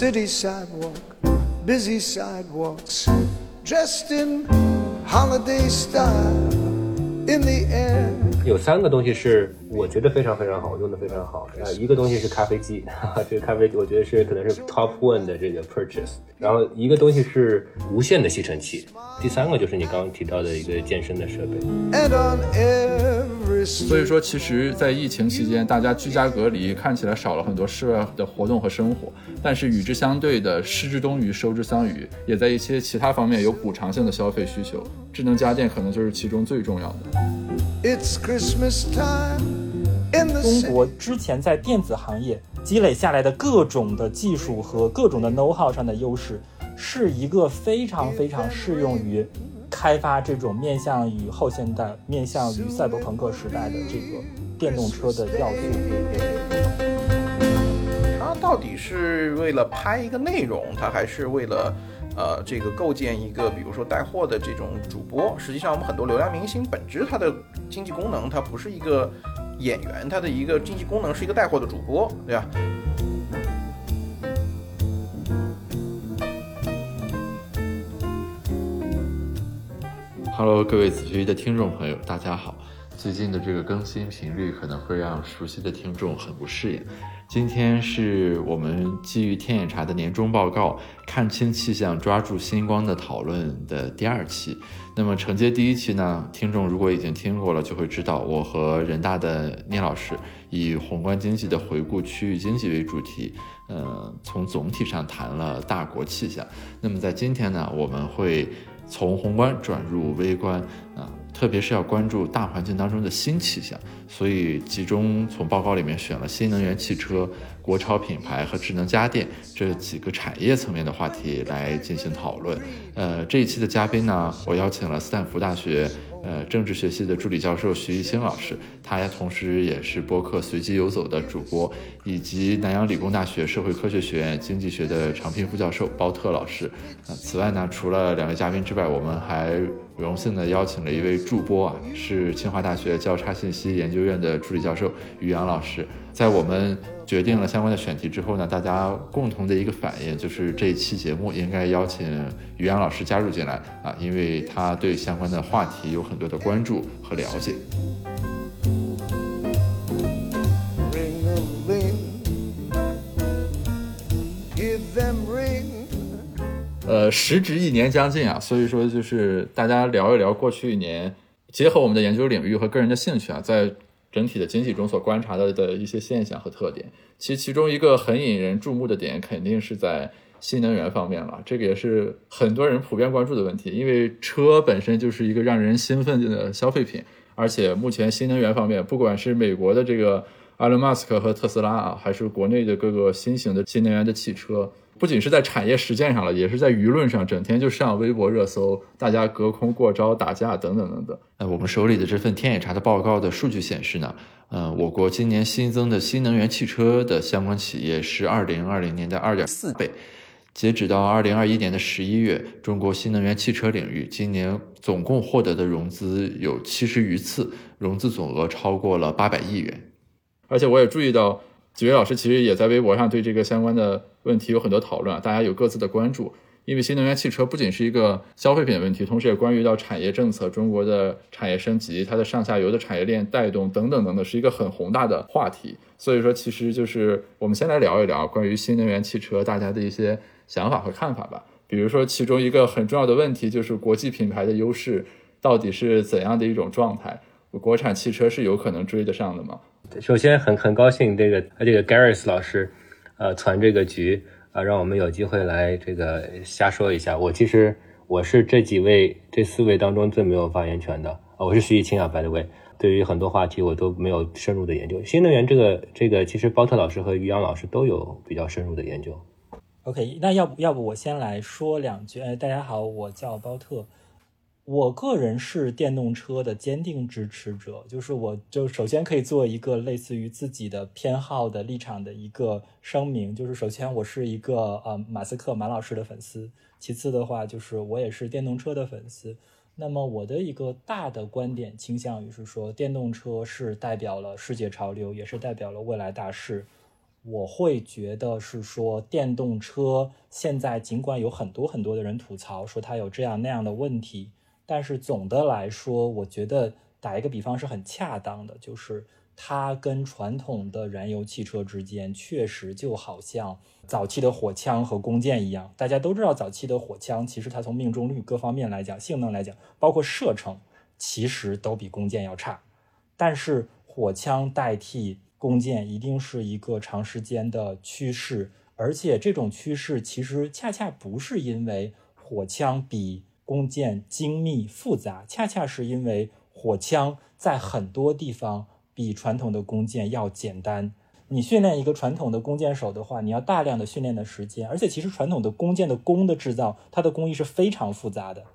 city sidewalk, busy sidewalks, dressed in holiday style. In the air. 有三个东西是 我觉得非常非常好，用的非常好。呃，一个东西是咖啡机，哈哈，这个咖啡机我觉得是可能是 top one 的这个 purchase。然后一个东西是无线的吸尘器，第三个就是你刚刚提到的一个健身的设备。And on every 所以说，其实，在疫情期间，大家居家隔离，看起来少了很多室外的活动和生活。但是与之相对的，失之东隅，收之桑榆，也在一些其他方面有补偿性的消费需求。智能家电可能就是其中最重要的。It's Christmas time 中国之前在电子行业积累下来的各种的技术和各种的 know how 上的优势，是一个非常非常适用于开发这种面向于后现代、面向于赛博朋克时代的这个电动车的要素。它到底是为了拍一个内容，它还是为了呃这个构建一个比如说带货的这种主播？实际上，我们很多流量明星本质它的经济功能，它不是一个演员，他的一个经济功能是一个带货的主播，对吧？Hello，各位子虚的听众朋友，大家好。最近的这个更新频率可能会让熟悉的听众很不适应。今天是我们基于天眼查的年终报告“看清气象，抓住星光”的讨论的第二期。那么承接第一期呢，听众如果已经听过了，就会知道我和人大的聂老师以宏观经济的回顾区域经济为主题，呃，从总体上谈了大国气象。那么在今天呢，我们会从宏观转入微观啊、特别是要关注大环境当中的新气象，所以集中从报告里面选了新能源汽车、国潮品牌和智能家电这几个产业层面的话题来进行讨论。呃，这一期的嘉宾呢，我邀请了斯坦福大学呃政治学系的助理教授徐一清老师，他同时也是播客随机游走的主播，以及南洋理工大学社会科学学院经济学的常聘副教授包特老师。呃，此外呢，除了两位嘉宾之外，我们还荣幸的邀请了一位助播啊，是清华大学交叉信息研究院的助理教授于洋老师。在我们决定了相关的选题之后呢，大家共同的一个反应就是这一期节目应该邀请于洋老师加入进来啊，因为他对相关的话题有很多的关注和了解。呃，时值一年将近啊，所以说就是大家聊一聊过去一年，结合我们的研究领域和个人的兴趣啊，在整体的经济中所观察到的一些现象和特点。其其中一个很引人注目的点，肯定是在新能源方面了。这个也是很多人普遍关注的问题，因为车本身就是一个让人兴奋的消费品，而且目前新能源方面，不管是美国的这个埃隆·马斯克和特斯拉啊，还是国内的各个新型的新能源的汽车，不仅是在产业实践上了，也是在舆论上，整天就上微博热搜，大家隔空过招、打架等等等等。那，我们手里的这份天眼查的报告的数据显示呢，呃，我国今年新增的新能源汽车的相关企业是二零二零年的二点四倍。截止到二零二一年的十一月，中国新能源汽车领域今年总共获得的融资有七十余次，融资总额超过了八百亿元。而且我也注意到，几位老师其实也在微博上对这个相关的问题有很多讨论，大家有各自的关注。因为新能源汽车不仅是一个消费品的问题，同时也关于到产业政策、中国的产业升级、它的上下游的产业链带动等等等等，是一个很宏大的话题。所以说，其实就是我们先来聊一聊关于新能源汽车大家的一些想法和看法吧。比如说，其中一个很重要的问题就是国际品牌的优势到底是怎样的一种状态？国产汽车是有可能追得上的吗？首先很很高兴这个这个 Garris 老师，呃，传这个局啊、让我们有机会来这个瞎说一下。我其实我是这几位这四位当中最没有发言权的啊、我是徐艺清啊，by the way。对于很多话题我都没有深入的研究。新能源这个这个，其实包特老师和于洋老师都有比较深入的研究。OK，那要不要不我先来说两句？哎，大家好，我叫包特。我个人是电动车的坚定支持者，就是我就首先可以做一个类似于自己的偏好的立场的一个声明，就是首先我是一个呃马斯克马老师的粉丝，其次的话就是我也是电动车的粉丝。那么我的一个大的观点倾向于是说，电动车是代表了世界潮流，也是代表了未来大势。我会觉得是说，电动车现在尽管有很多很多的人吐槽说它有这样那样的问题，但是总的来说，我觉得打一个比方是很恰当的，就是它跟传统的燃油汽车之间确实就好像早期的火枪和弓箭一样。大家都知道，早期的火枪其实它从命中率各方面来讲，性能来讲，包括射程，其实都比弓箭要差。但是火枪代替弓箭一定是一个长时间的趋势，而且这种趋势其实恰恰不是因为火枪比弓箭精密复杂，恰恰是因为火枪在很多地方比传统的弓箭要简单。你训练一个传统的弓箭手的话，你要大量的训练的时间，而且其实传统的弓箭的弓的制造，它的工艺是非常复杂的。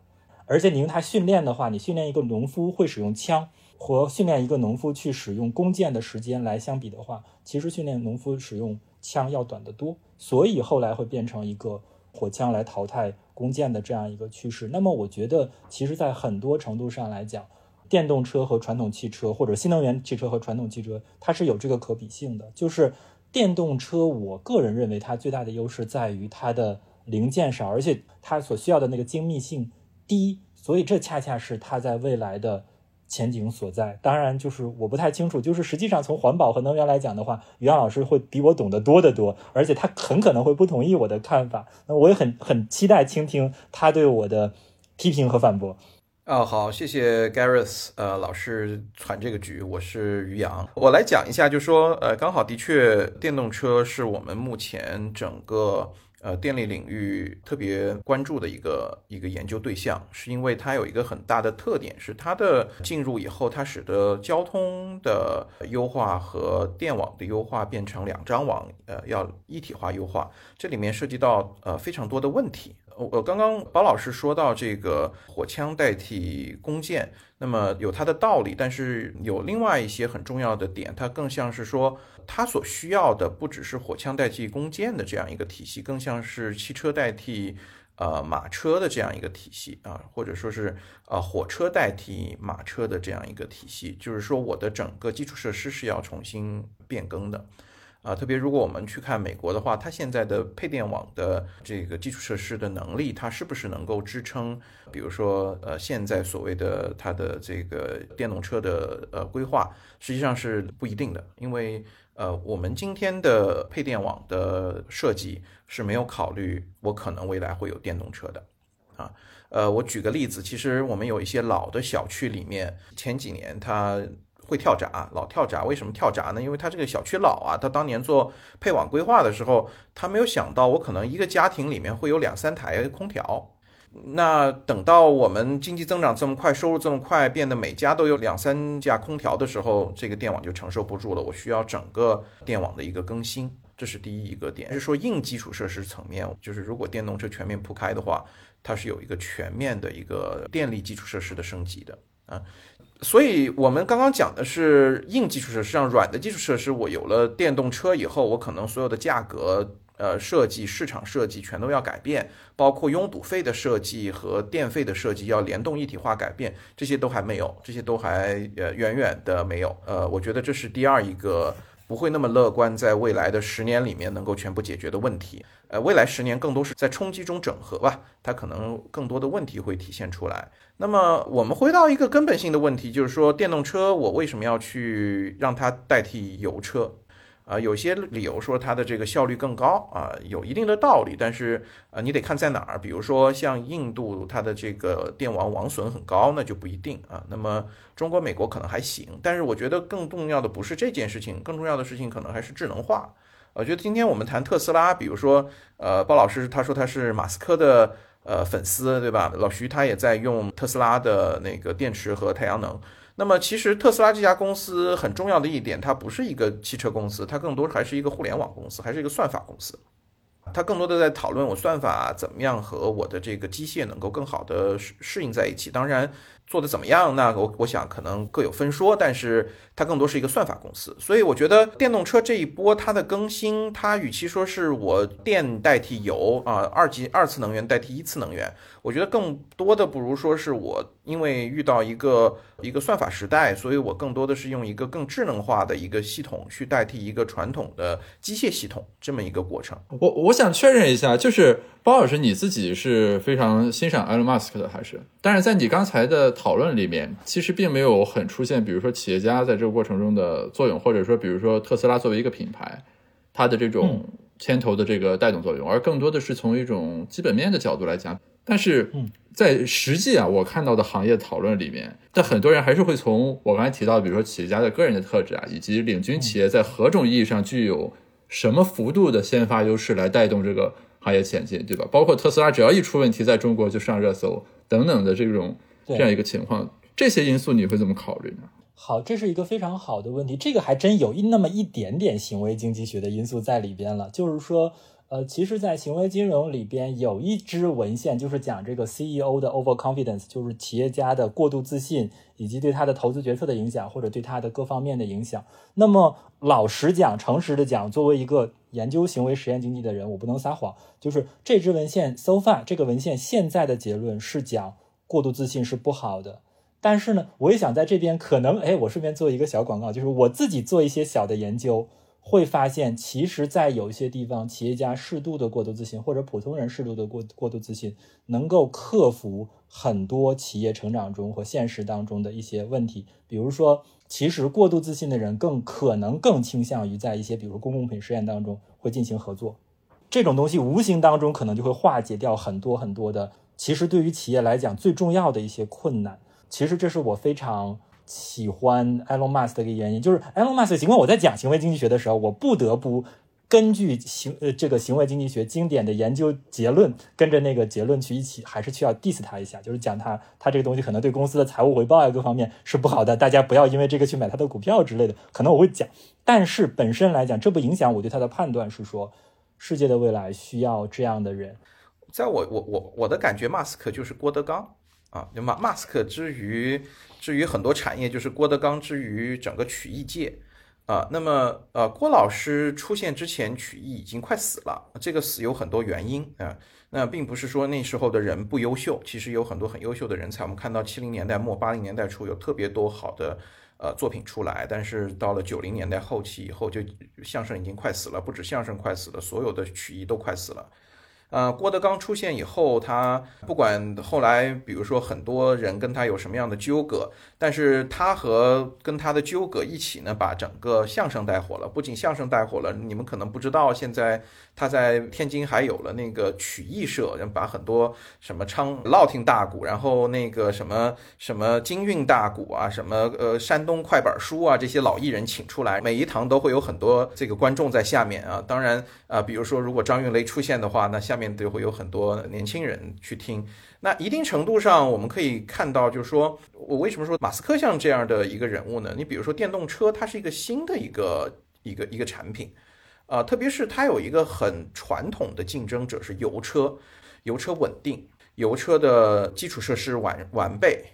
而且你用它训练的话，你训练一个农夫会使用枪。和训练一个农夫去使用弓箭的时间来相比的话，其实训练农夫使用枪要短得多，所以后来会变成一个火枪来淘汰弓箭的这样一个趋势。那么，我觉得其实，在很多程度上来讲，电动车和传统汽车，或者新能源汽车和传统汽车，它是有这个可比性的。就是电动车，我个人认为它最大的优势在于它的零件少，而且它所需要的那个精密性低，所以这恰恰是它在未来的。前景所在，当然就是我不太清楚。就是实际上从环保和能源来讲的话，于洋老师会比我懂得多得多，而且他很可能会不同意我的看法。那我也很很期待倾听他对我的批评和反驳。哦，好，谢谢 Gareth 呃老师传这个局，我是于洋，我来讲一下，就说呃，刚好的确，电动车是我们目前整个。呃，电力领域特别关注的一个一个研究对象，是因为它有一个很大的特点，是它的进入以后，它使得交通的优化和电网的优化变成两张网，呃，要一体化优化。这里面涉及到呃非常多的问题。我刚刚包老师说到这个火枪代替弓箭，那么有它的道理，但是有另外一些很重要的点，它更像是说，它所需要的不只是火枪代替弓箭的这样一个体系，更像是汽车代替呃马车的这样一个体系啊，或者说是呃火车代替马车的这样一个体系，就是说我的整个基础设施是要重新变更的。啊，特别如果我们去看美国的话，它现在的配电网的这个基础设施的能力，它是不是能够支撑？比如说，呃，现在所谓的它的这个电动车的呃规划，实际上是不一定的，因为呃，我们今天的配电网的设计是没有考虑我可能未来会有电动车的，啊，呃，我举个例子，其实我们有一些老的小区里面，前几年它。会跳闸，老跳闸，为什么跳闸呢？因为他这个小区老啊，他当年做配网规划的时候，他没有想到我可能一个家庭里面会有两三台空调。那等到我们经济增长这么快，收入这么快，变得每家都有两三架空调的时候，这个电网就承受不住了。我需要整个电网的一个更新，这是第一一个点。是说硬基础设施层面，就是如果电动车全面铺开的话，它是有一个全面的一个电力基础设施的升级的啊。所以，我们刚刚讲的是硬基础设施，像软的基础设施，我有了电动车以后，我可能所有的价格、呃设计、市场设计全都要改变，包括拥堵费的设计和电费的设计要联动一体化改变，这些都还没有，这些都还呃远远的没有。呃，我觉得这是第二一个。不会那么乐观，在未来的十年里面能够全部解决的问题。呃，未来十年更多是在冲击中整合吧，它可能更多的问题会体现出来。那么我们回到一个根本性的问题，就是说电动车我为什么要去让它代替油车？啊，有些理由说它的这个效率更高啊，有一定的道理，但是呃，你得看在哪儿。比如说像印度，它的这个电网网损很高，那就不一定啊。那么中国、美国可能还行，但是我觉得更重要的不是这件事情，更重要的事情可能还是智能化。我觉得今天我们谈特斯拉，比如说呃，鲍老师他说他是马斯克的呃粉丝，对吧？老徐他也在用特斯拉的那个电池和太阳能。那么，其实特斯拉这家公司很重要的一点，它不是一个汽车公司，它更多还是一个互联网公司，还是一个算法公司。它更多的在讨论我算法怎么样和我的这个机械能够更好的适适应在一起。当然，做的怎么样，那我我想可能各有分说，但是它更多是一个算法公司。所以我觉得电动车这一波它的更新，它与其说是我电代替油啊，二级二次能源代替一次能源，我觉得更多的不如说是我因为遇到一个一个算法时代，所以我更多的是用一个更智能化的一个系统去代替一个传统的机械系统这么一个过程。我我想确认一下，就是包老师你自己是非常欣赏 Elon Musk 的，还是？但是在你刚才的讨论里面，其实并没有很出现，比如说企业家在这个过程中的作用，或者说比如说特斯拉作为一个品牌，它的这种牵头的这个带动作用，而更多的是从一种基本面的角度来讲。但是在实际啊，我看到的行业讨论里面，但很多人还是会从我刚才提到，比如说企业家的个人的特质啊，以及领军企业在何种意义上具有什么幅度的先发优势来带动这个行业前进，对吧？包括特斯拉只要一出问题，在中国就上热搜等等的这种这样一个情况，这些因素你会怎么考虑呢？好，这是一个非常好的问题，这个还真有一那么一点点行为经济学的因素在里边了。就是说，呃，其实，在行为金融里边有一支文献，就是讲这个 CEO 的 overconfidence，就是企业家的过度自信，以及对他的投资决策的影响，或者对他的各方面的影响。那么，老实讲，诚实的讲，作为一个研究行为实验经济的人，我不能撒谎，就是这支文献 so far 这个文献现在的结论是讲过度自信是不好的。但是呢，我也想在这边可能，哎，我顺便做一个小广告，就是我自己做一些小的研究，会发现，其实，在有一些地方，企业家适度的过度自信，或者普通人适度的过过度自信，能够克服很多企业成长中和现实当中的一些问题。比如说，其实过度自信的人更可能更倾向于在一些，比如公共品实验当中会进行合作，这种东西无形当中可能就会化解掉很多很多的，其实对于企业来讲最重要的一些困难。其实这是我非常喜欢 Elon Musk 的一个原因，就是 Elon Musk 尽管我在讲行为经济学的时候，我不得不根据行呃这个行为经济学经典的研究结论，跟着那个结论去一起，还是需要 diss 他一下，就是讲他他这个东西可能对公司的财务回报啊各方面是不好的，大家不要因为这个去买他的股票之类的，可能我会讲。但是本身来讲，这不影响我对他的判断，是说世界的未来需要这样的人。在我我我我的感觉，马斯克就是郭德纲啊，就马马斯克之于至于很多产业，就是郭德纲之于整个曲艺界啊。那么呃，郭老师出现之前，曲艺已经快死了，这个死有很多原因啊。那并不是说那时候的人不优秀，其实有很多很优秀的人才。我们看到七零年代末八零年代初有特别多好的呃作品出来，但是到了九零年代后期以后，就相声已经快死了，不止相声快死了，所有的曲艺都快死了。呃，郭德纲出现以后，他不管后来，比如说很多人跟他有什么样的纠葛，但是他和跟他的纠葛一起呢，把整个相声带火了。不仅相声带火了，你们可能不知道，现在他在天津还有了那个曲艺社，把很多什么昌烙听大鼓，然后那个什么什么京韵大鼓啊，什么呃山东快板书啊，这些老艺人请出来，每一堂都会有很多这个观众在下面啊。当然啊、比如说如果张云雷出现的话，那下面就会有很多年轻人去听。那一定程度上，我们可以看到，就是说我为什么说马斯克像这样的一个人物呢？你比如说电动车，它是一个新的一个一个一个产品，啊、特别是它有一个很传统的竞争者是油车，油车稳定，油车的基础设施完完备。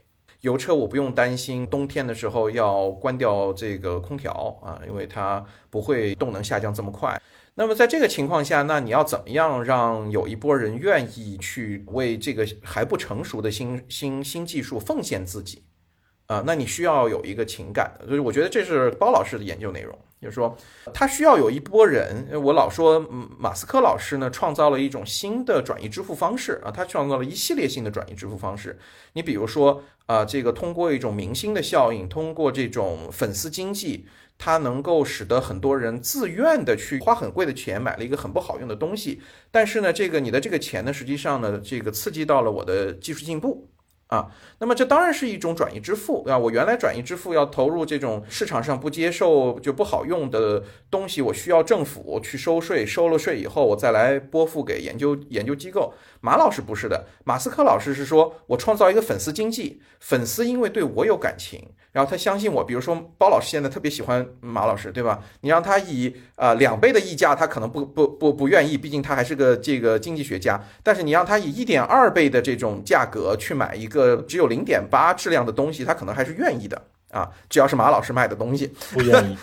油车我不用担心冬天的时候要关掉这个空调啊，因为它不会动能下降这么快。那么在这个情况下，那你要怎么样让有一波人愿意去为这个还不成熟的新新新技术奉献自己啊？那你需要有一个情感的，所以我觉得这是包老师的研究内容，就是说他需要有一波人。我老说马斯克老师呢创造了一种新的转移支付方式啊，他创造了一系列性的转移支付方式。你比如说啊，这个通过一种明星的效应，通过这种粉丝经济。它能够使得很多人自愿的去花很贵的钱买了一个很不好用的东西，但是呢，这个你的这个钱呢，实际上呢，这个刺激到了我的技术进步啊。那么这当然是一种转移支付啊。我原来转移支付要投入这种市场上不接受就不好用的东西，我需要政府去收税，收了税以后我再来拨付给研究研究机构。马老师不是的，马斯克老师是说我创造一个粉丝经济，粉丝因为对我有感情。然后他相信我，比如说包老师现在特别喜欢马老师，对吧？你让他以呃两倍的溢价，他可能不不不不愿意，毕竟他还是个这个经济学家。但是你让他以一点二倍的这种价格去买一个只有零点八质量的东西，他可能还是愿意的啊。只要是马老师卖的东西，不愿意，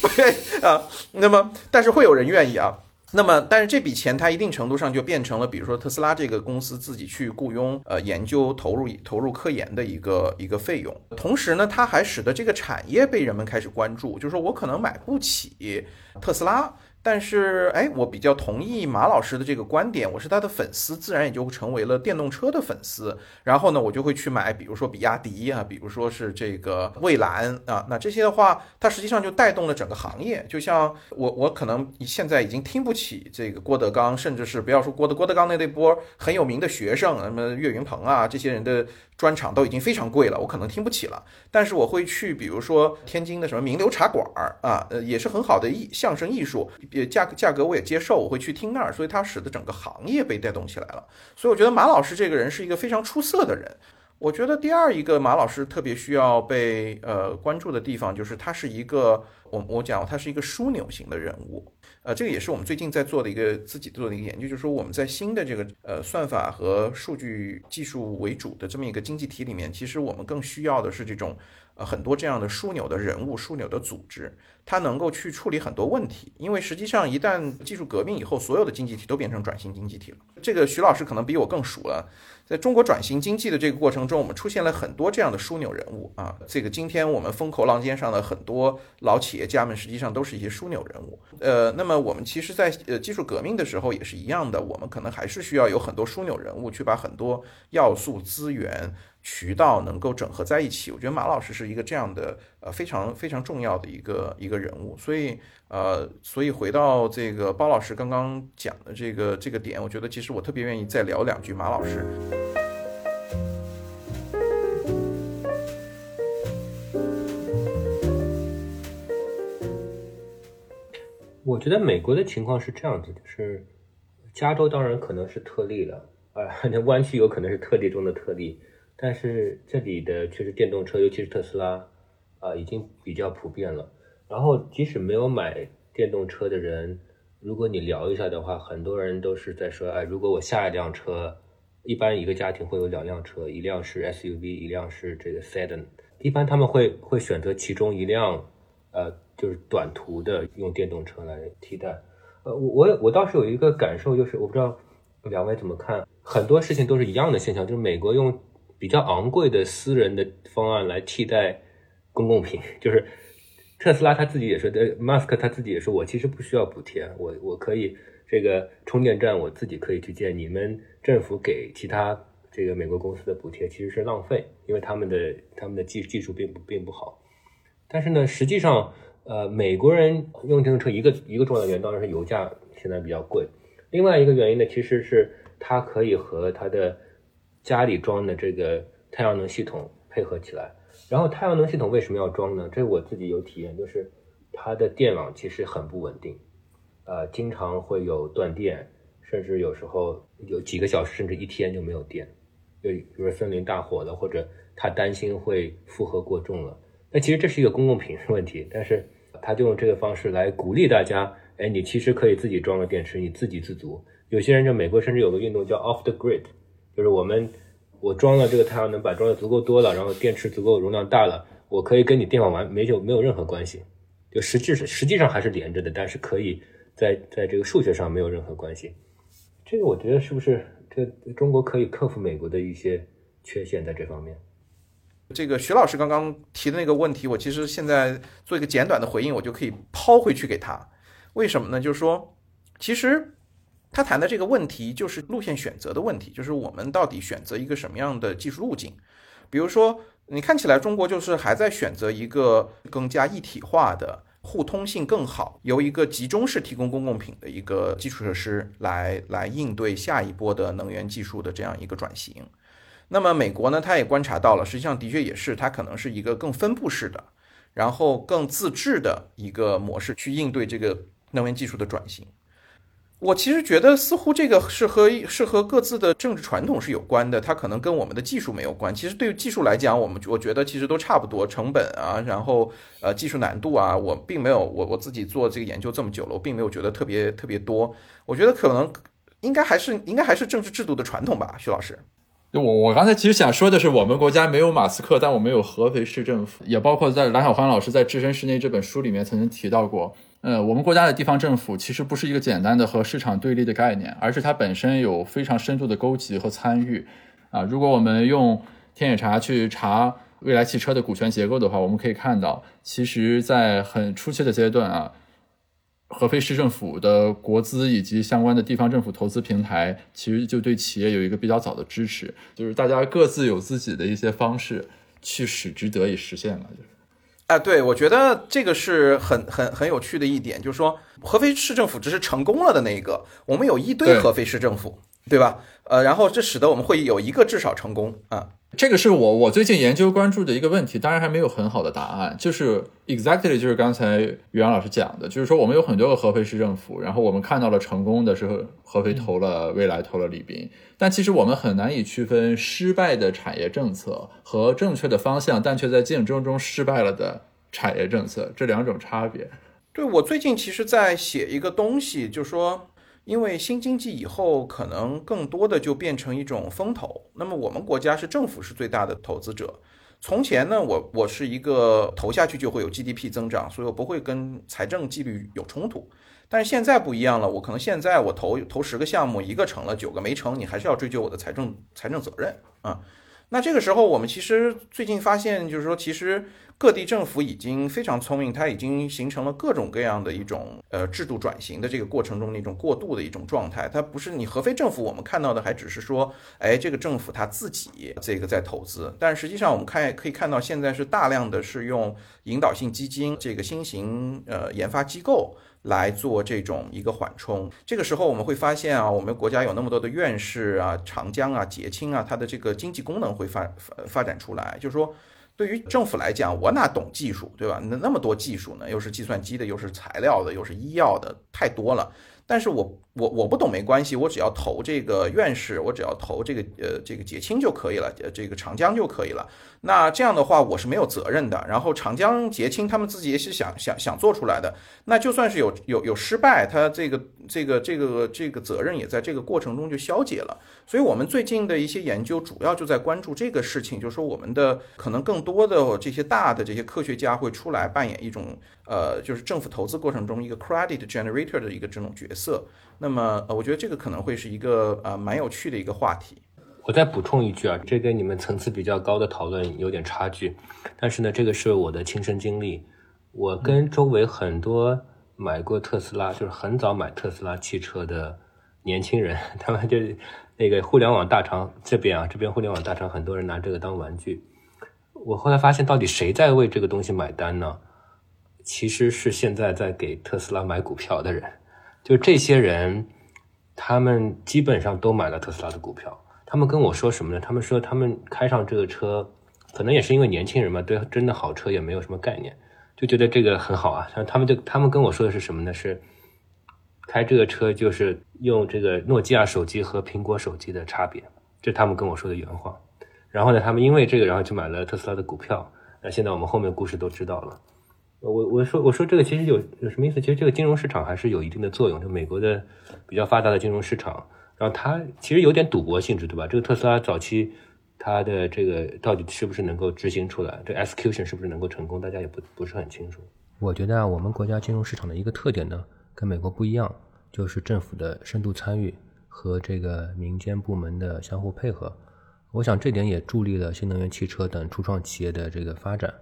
不愿意啊。那么但是会有人愿意啊。那么，但是这笔钱它一定程度上就变成了，比如说特斯拉这个公司自己去雇佣呃研究投入投入科研的一个一个费用。同时呢，它还使得这个产业被人们开始关注，就是说我可能买不起特斯拉。但是，哎，我比较同意马老师的这个观点，我是他的粉丝，自然也就成为了电动车的粉丝。然后呢，我就会去买，比如说比亚迪啊，比如说是这个蔚蓝啊，那这些的话，它实际上就带动了整个行业。就像我，我可能现在已经听不起这个郭德纲，甚至是不要说郭德郭德纲那那波很有名的学生，什么岳云鹏啊这些人的。专场都已经非常贵了，我可能听不起了。但是我会去，比如说天津的什么名流茶馆儿啊，呃，也是很好的艺相声艺术，也价价格我也接受，我会去听那儿，所以它使得整个行业被带动起来了。所以我觉得马老师这个人是一个非常出色的人。我觉得第二一个马老师特别需要被呃关注的地方，就是他是一个我我讲他是一个枢纽型的人物。呃，这个也是我们最近在做的一个自己做的一个研究，就是说我们在新的这个呃算法和数据技术为主的这么一个经济体里面，其实我们更需要的是这种很多这样的枢纽的人物、枢纽的组织，它能够去处理很多问题。因为实际上一旦技术革命以后，所有的经济体都变成转型经济体了。这个徐老师可能比我更熟了。在中国转型经济的这个过程中，我们出现了很多这样的枢纽人物啊。这个今天我们风口浪尖上的很多老企业家们，实际上都是一些枢纽人物。呃，那么我们其实，在呃技术革命的时候也是一样的，我们可能还是需要有很多枢纽人物去把很多要素、资源、渠道能够整合在一起。我觉得马老师是一个这样的呃非常非常重要的一个一个人物。所以呃，所以回到这个包老师刚刚讲的这个这个点，我觉得其实我特别愿意再聊两句马老师。我觉得美国的情况是这样子，就是加州当然可能是特例了，啊，那湾区有可能是特例中的特例，但是这里的确实电动车，尤其是特斯拉，啊，已经比较普遍了。然后即使没有买电动车的人，如果你聊一下的话，很多人都是在说，哎，如果我下一辆车，一般一个家庭会有两辆车，一辆是 SUV，一辆是这个 Sedan，一般他们会会选择其中一辆，呃。就是短途的用电动车来替代，呃，我我我倒是有一个感受，就是我不知道两位怎么看，很多事情都是一样的现象，就是美国用比较昂贵的私人的方案来替代公共品，就是特斯拉他自己也说，呃，马斯克他自己也说，我其实不需要补贴，我我可以这个充电站我自己可以去建，你们政府给其他这个美国公司的补贴其实是浪费，因为他们的他们的技技术并不并不好，但是呢，实际上。呃，美国人用电动车一个一个重要的原因当然是油价现在比较贵，另外一个原因呢，其实是它可以和它的家里装的这个太阳能系统配合起来。然后太阳能系统为什么要装呢？这我自己有体验，就是它的电网其实很不稳定，呃，经常会有断电，甚至有时候有几个小时甚至一天就没有电，就比如说森林大火了，或者他担心会负荷过重了。那其实这是一个公共品问题，但是。他就用这个方式来鼓励大家，哎，你其实可以自己装个电池，你自给自足。有些人就美国甚至有个运动叫 off the grid，就是我们我装了这个太阳能板装的足够多了，然后电池足够容量大了，我可以跟你电网完没就没有任何关系，就实质实际上还是连着的，但是可以在在这个数学上没有任何关系。这个我觉得是不是这中国可以克服美国的一些缺陷在这方面？这个徐老师刚刚提的那个问题，我其实现在做一个简短的回应，我就可以抛回去给他。为什么呢？就是说，其实他谈的这个问题就是路线选择的问题，就是我们到底选择一个什么样的技术路径。比如说，你看起来中国就是还在选择一个更加一体化的、互通性更好、由一个集中式提供公共品的一个基础设施来来应对下一波的能源技术的这样一个转型。那么美国呢，他也观察到了，实际上的确也是，它可能是一个更分布式的，然后更自治的一个模式去应对这个能源技术的转型。我其实觉得似乎这个是和是和各自的政治传统是有关的，它可能跟我们的技术没有关。其实对于技术来讲，我们我觉得其实都差不多，成本啊，然后呃技术难度啊，我并没有我我自己做这个研究这么久了，我并没有觉得特别特别多。我觉得可能应该还是应该还是政治制度的传统吧，徐老师。我我刚才其实想说的是，我们国家没有马斯克，但我们有合肥市政府，也包括在蓝小欢老师在《置身事内》这本书里面曾经提到过，呃，我们国家的地方政府其实不是一个简单的和市场对立的概念，而是它本身有非常深度的勾结和参与。啊，如果我们用天眼查去查未来汽车的股权结构的话，我们可以看到，其实，在很初期的阶段啊，合肥市政府的国资以及相关的地方政府投资平台，其实就对企业有一个比较早的支持，就是大家各自有自己的一些方式去使之得以实现了，就是。啊，对，我觉得这个是很很很有趣的一点，就是说合肥市政府只是成功了的那一个，我们有一堆合肥市政府，对吧？呃，然后这使得我们会有一个至少成功啊。这个是我我最近研究关注的一个问题，当然还没有很好的答案。就是 exactly 就是刚才于洋老师讲的，就是说我们有很多个合肥市政府，然后我们看到了成功的是合肥投了未来投了李斌，但其实我们很难以区分失败的产业政策和正确的方向但却在竞争中失败了的产业政策这两种差别。对我最近其实在写一个东西，就说因为新经济以后可能更多的就变成一种风投，那么我们国家是政府是最大的投资者。从前呢，我我是一个投下去就会有 GDP 增长，所以我不会跟财政纪律有冲突。但是现在不一样了，我可能现在我投投十个项目，一个成了，九个没成，你还是要追究我的财政财政责任啊。那这个时候，我们其实最近发现，就是说，其实各地政府已经非常聪明，它已经形成了各种各样的一种呃制度转型的这个过程中的一种过渡的一种状态。它不是你合肥政府我们看到的，还只是说，哎，这个政府它自己这个在投资，但实际上我们看可以看到，现在是大量的是用引导性基金这个新型呃研发机构。来做这种一个缓冲，这个时候我们会发现啊，我们国家有那么多的院士啊、长江啊、捷青啊，它的这个经济功能会发发展出来。就是说，对于政府来讲，我哪懂技术，对吧？那那么多技术呢，又是计算机的，又是材料的，又是医药的，太多了。但是我我我不懂没关系，我只要投这个院士，我只要投这个呃这个捷青就可以了，呃这个长江就可以了。那这样的话，我是没有责任的。然后长江、捷青他们自己也是想想想做出来的。那就算是有有有失败，他这个这个这个这个责任也在这个过程中就消解了。所以我们最近的一些研究主要就在关注这个事情，就是说我们的可能更多的这些大的这些科学家会出来扮演一种呃，就是政府投资过程中一个 credit generator 的一个这种角色。那么呃，我觉得这个可能会是一个呃蛮有趣的一个话题。我再补充一句啊，这跟你们层次比较高的讨论有点差距，但是呢，这个是我的亲身经历。我跟周围很多买过特斯拉，就是很早买特斯拉汽车的年轻人，他们就那个互联网大厂这边啊，这边互联网大厂很多人拿这个当玩具。我后来发现，到底谁在为这个东西买单呢？其实是现在在给特斯拉买股票的人，就这些人，他们基本上都买了特斯拉的股票。他们跟我说什么呢？他们说他们开上这个车，可能也是因为年轻人嘛，对真的好车也没有什么概念，就觉得这个很好啊。他们就他们跟我说的是什么呢？是开这个车就是用这个诺基亚手机和苹果手机的差别，这他们跟我说的原话。然后呢，他们因为这个，然后就买了特斯拉的股票。那现在我们后面故事都知道了。我我说我说这个其实有有什么意思？其实这个金融市场还是有一定的作用。就美国的比较发达的金融市场，然后它其实有点赌博性质，对吧？这个特斯拉早期它的这个到底是不是能够执行出来，这 execution 是不是能够成功，大家也不不是很清楚。我觉得啊，我们国家金融市场的一个特点呢，跟美国不一样，就是政府的深度参与和这个民间部门的相互配合。我想这点也助力了新能源汽车等初创企业的这个发展。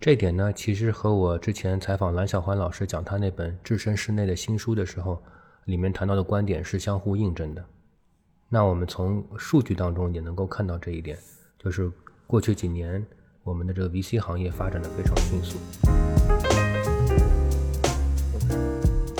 这点呢，其实和我之前采访蓝小欢老师讲他那本《置身事内》的新书的时候，里面谈到的观点是相互印证的。那我们从数据当中也能够看到这一点，就是过去几年我们的这个 VC 行业发展的非常迅速。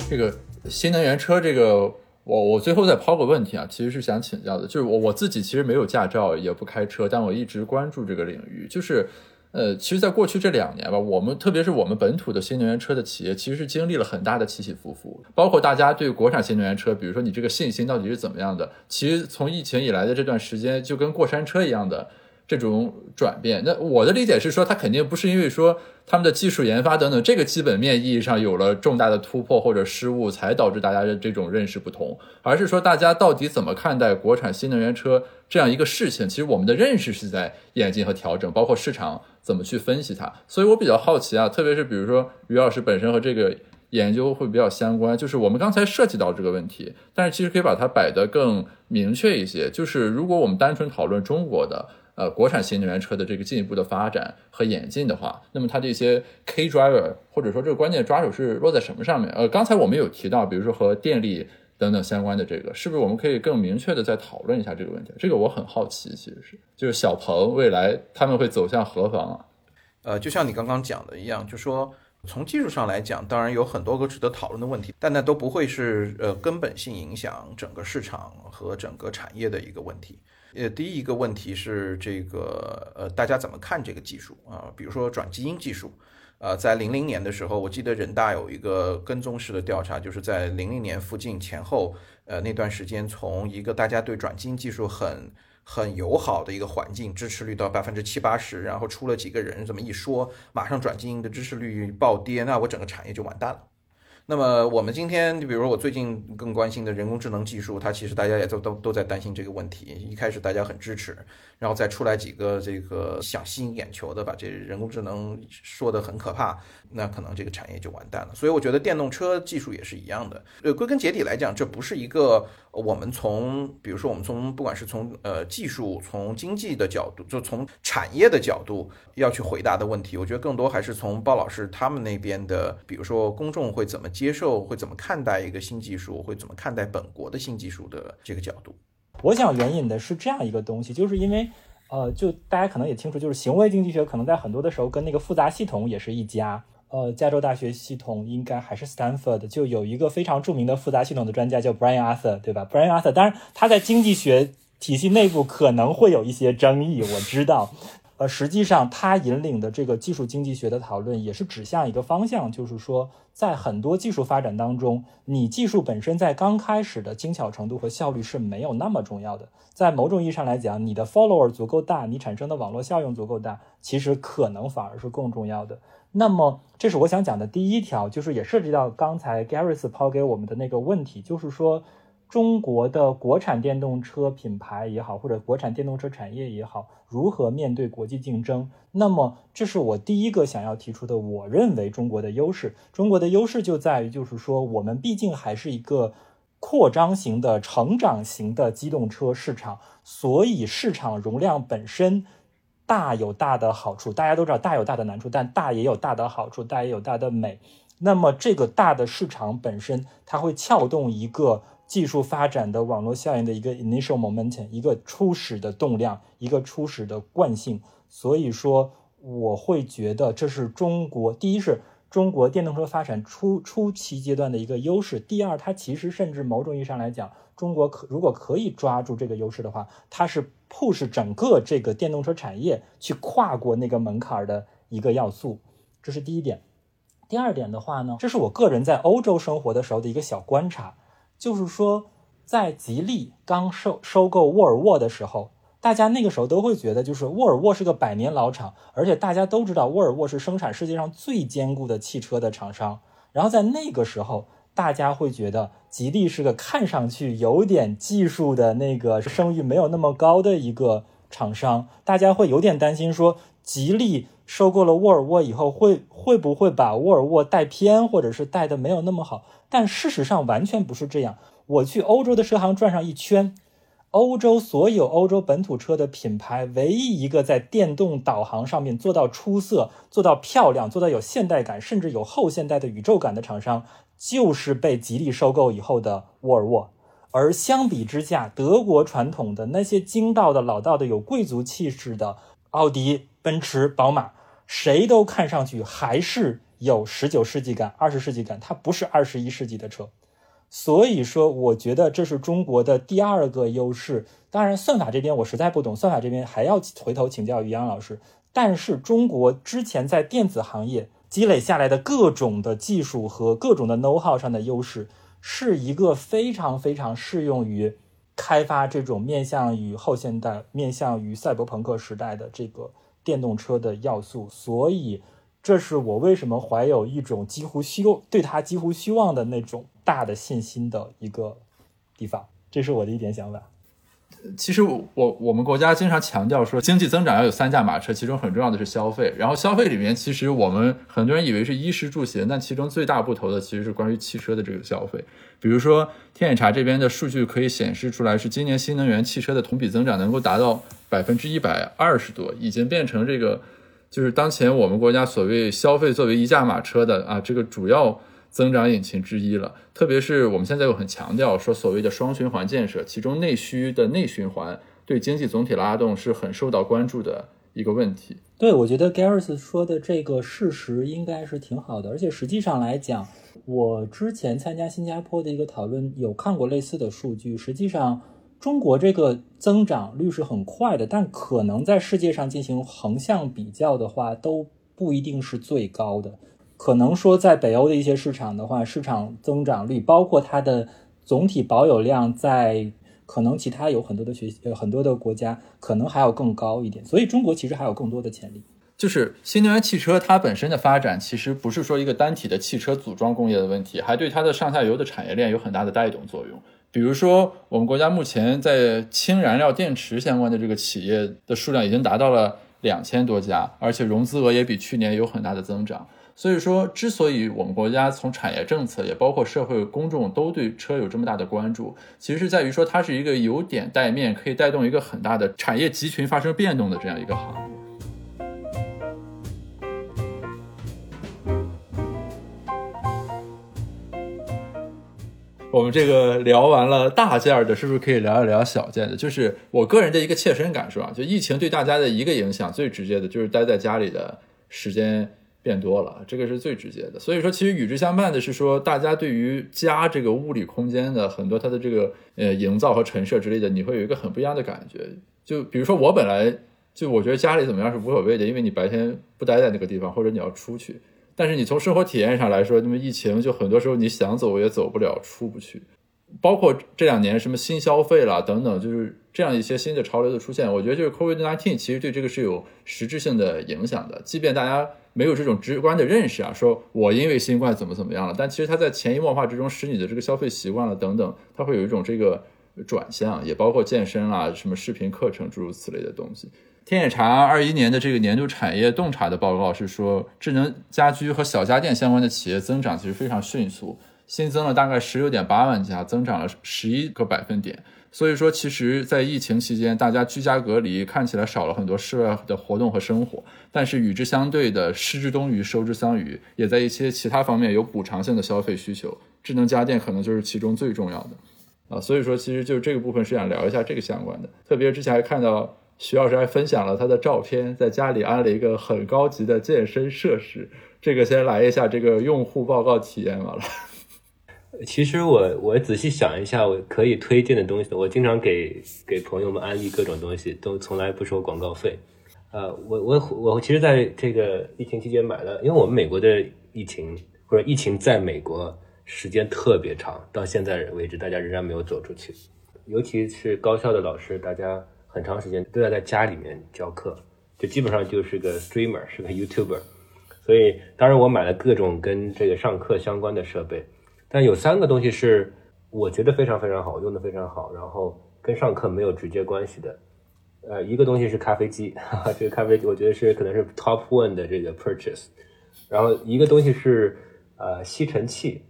这个新能源车，这个我我最后再抛个问题啊，其实是想请教的，就是我我自己其实没有驾照，也不开车，但我一直关注这个领域，就是。呃，其实，在过去这两年吧，我们特别是我们本土的新能源车的企业，其实是经历了很大的起起伏伏。包括大家对国产新能源车，比如说你这个信心到底是怎么样的？其实从疫情以来的这段时间，就跟过山车一样的这种转变。那我的理解是说，它肯定不是因为说他们的技术研发等等这个基本面意义上有了重大的突破或者失误，才导致大家的这种认识不同，而是说大家到底怎么看待国产新能源车这样一个事情？其实我们的认识是在演进和调整，包括市场。怎么去分析它？所以我比较好奇啊，特别是比如说于老师本身和这个研究会比较相关。就是我们刚才涉及到这个问题，但是其实可以把它摆得更明确一些。就是如果我们单纯讨论中国的呃国产新能源车的这个进一步的发展和演进的话，那么它这些 K driver 或者说这个关键抓手是落在什么上面？呃，刚才我们有提到，比如说和电力。等等相关的这个，是不是我们可以更明确的再讨论一下这个问题？这个我很好奇，其实是就是小鹏未来他们会走向何方啊？呃，就像你刚刚讲的一样，就说从技术上来讲，当然有很多个值得讨论的问题，但那都不会是呃根本性影响整个市场和整个产业的一个问题。呃，第一个问题是这个呃大家怎么看这个技术啊？比如说转基因技术。呃，在零零年的时候，我记得人大有一个跟踪式的调查，就是在零零年附近前后，呃，那段时间从一个大家对转基因技术很很友好的一个环境，支持率到百分之七八十，然后出了几个人这么一说，马上转基因的支持率暴跌，那我整个产业就完蛋了。那么我们今天，你比如说我最近更关心的人工智能技术，它其实大家也都都都在担心这个问题。一开始大家很支持，然后再出来几个这个想吸引眼球的，把这人工智能说的很可怕。那可能这个产业就完蛋了，所以我觉得电动车技术也是一样的。呃，归根结底来讲，这不是一个我们从，比如说我们从不管是从呃技术、从经济的角度，就从产业的角度要去回答的问题。我觉得更多还是从鲍老师他们那边的，比如说公众会怎么接受，会怎么看待一个新技术，会怎么看待本国的新技术的这个角度。我想援引的是这样一个东西，就是因为呃，就大家可能也清楚，就是行为经济学可能在很多的时候跟那个复杂系统也是一家。呃，加州大学系统应该还是 Stanford，就有一个非常著名的复杂系统的专家叫 Brian Arthur，对吧？Brian Arthur，当然他在经济学体系内部可能会有一些争议，我知道。呃，实际上他引领的这个技术经济学的讨论也是指向一个方向，就是说，在很多技术发展当中，你技术本身在刚开始的精巧程度和效率是没有那么重要的。在某种意义上来讲，你的 follower 足够大，你产生的网络效应足够大，其实可能反而是更重要的。那么，这是我想讲的第一条，就是也涉及到刚才 Gareth 抛给我们的那个问题，就是说中国的国产电动车品牌也好，或者国产电动车产业也好，如何面对国际竞争？那么，这是我第一个想要提出的，我认为中国的优势。中国的优势就在于，就是说我们毕竟还是一个扩张型的、成长型的机动车市场，所以市场容量本身。大有大的好处，大家都知道大有大的难处，但大也有大的好处，大也有大的美。那么这个大的市场本身，它会撬动一个技术发展的网络效应的一个 initial momentum，一个初始的动量，一个初始的惯性。所以说，我会觉得这是中国第一是中国电动车发展初初期阶段的一个优势。第二，它其实甚至某种意义上来讲。中国可如果可以抓住这个优势的话，它是 push 整个这个电动车产业去跨过那个门槛的一个要素，这是第一点。第二点的话呢，这是我个人在欧洲生活的时候的一个小观察，就是说，在吉利刚收收购沃尔沃的时候，大家那个时候都会觉得，就是沃尔沃是个百年老厂，而且大家都知道沃尔沃是生产世界上最坚固的汽车的厂商。然后在那个时候，大家会觉得。吉利是个看上去有点技术的那个声誉没有那么高的一个厂商，大家会有点担心，说吉利收购了沃尔沃以后，会会不会把沃尔沃带偏，或者是带的没有那么好？但事实上完全不是这样。我去欧洲的车行转上一圈，欧洲所有欧洲本土车的品牌，唯一一个在电动导航上面做到出色、做到漂亮、做到有现代感，甚至有后现代的宇宙感的厂商。就是被吉利收购以后的沃尔沃，而相比之下，德国传统的那些精道的老道的有贵族气质的奥迪、奔驰、宝马，谁都看上去还是有十九世纪感、二十世纪感，它不是二十一世纪的车。所以说，我觉得这是中国的第二个优势。当然，算法这边我实在不懂，算法这边还要回头请教于洋老师。但是，中国之前在电子行业。积累下来的各种的技术和各种的 know how 上的优势，是一个非常非常适用于开发这种面向于后现代、面向于赛博朋克时代的这个电动车的要素。所以，这是我为什么怀有一种几乎希望对它几乎希望的那种大的信心的一个地方。这是我的一点想法。其实我我们国家经常强调说，经济增长要有三驾马车，其中很重要的是消费。然后消费里面，其实我们很多人以为是衣食住行，但其中最大不投的其实是关于汽车的这个消费。比如说天眼查这边的数据可以显示出来，是今年新能源汽车的同比增长能够达到百分之一百二十多，已经变成这个就是当前我们国家所谓消费作为一驾马车的啊这个主要。增长引擎之一了，特别是我们现在又很强调说所谓的双循环建设，其中内需的内循环对经济总体拉动是很受到关注的一个问题。对，我觉得 Gareth 说的这个事实应该是挺好的，而且实际上来讲，我之前参加新加坡的一个讨论，有看过类似的数据。实际上，中国这个增长率是很快的，但可能在世界上进行横向比较的话，都不一定是最高的。可能说，在北欧的一些市场的话，市场增长率包括它的总体保有量，在可能其他有很多的学呃很多的国家可能还要更高一点，所以中国其实还有更多的潜力。就是新能源汽车它本身的发展，其实不是说一个单体的汽车组装工业的问题，还对它的上下游的产业链有很大的带动作用。比如说，我们国家目前在氢燃料电池相关的这个企业的数量已经达到了两千多家，而且融资额也比去年有很大的增长。所以说，之所以我们国家从产业政策，也包括社会公众都对车有这么大的关注，其实是在于说它是一个由点带面，可以带动一个很大的产业集群发生变动的这样一个行业。我们这个聊完了大件的，是不是可以聊一聊小件的？就是我个人的一个切身感受啊，就疫情对大家的一个影响最直接的就是待在家里的时间。变多了，这个是最直接的。所以说，其实与之相伴的是说，大家对于家这个物理空间的很多它的这个呃营造和陈设之类的，你会有一个很不一样的感觉。就比如说我本来就我觉得家里怎么样是无所谓的，因为你白天不待在那个地方，或者你要出去。但是你从生活体验上来说，那么疫情就很多时候你想走也走不了，出不去。包括这两年什么新消费啦等等，就是这样一些新的潮流的出现，我觉得就是 COVID-19 其实对这个是有实质性的影响的，即便大家。没有这种直观的认识啊，说我因为新冠怎么怎么样了，但其实它在潜移默化之中使你的这个消费习惯了等等，它会有一种这个转向，也包括健身啦、什么视频课程诸如此类的东西。天眼查二一年的这个年度产业洞察的报告是说，智能家居和小家电相关的企业增长其实非常迅速，新增了大概十六点八万家，增长了十一个百分点。所以说，其实，在疫情期间，大家居家隔离，看起来少了很多室外的活动和生活。但是与之相对的，失之东隅，收之桑榆，也在一些其他方面有补偿性的消费需求。智能家电可能就是其中最重要的啊。所以说，其实就这个部分是想聊一下这个相关的。特别之前还看到徐老师还分享了他的照片，在家里安了一个很高级的健身设施。这个先来一下这个用户报告体验完了。其实我我仔细想一下，我可以推荐的东西，我经常给给朋友们安利各种东西，都从来不收广告费。呃，我我我其实在这个疫情期间买了，因为我们美国的疫情或者疫情在美国时间特别长，到现在为止大家仍然没有走出去，尤其是高校的老师，大家很长时间都要在家里面教课，就基本上就是个 streamer，是个 YouTuber。所以当然我买了各种跟这个上课相关的设备。但有三个东西是我觉得非常非常好用的非常好，然后跟上课没有直接关系的。呃，一个东西是咖啡机，哈 哈这个咖啡机我觉得是可能是 top one 的这个 purchase。然后一个东西是呃吸尘器，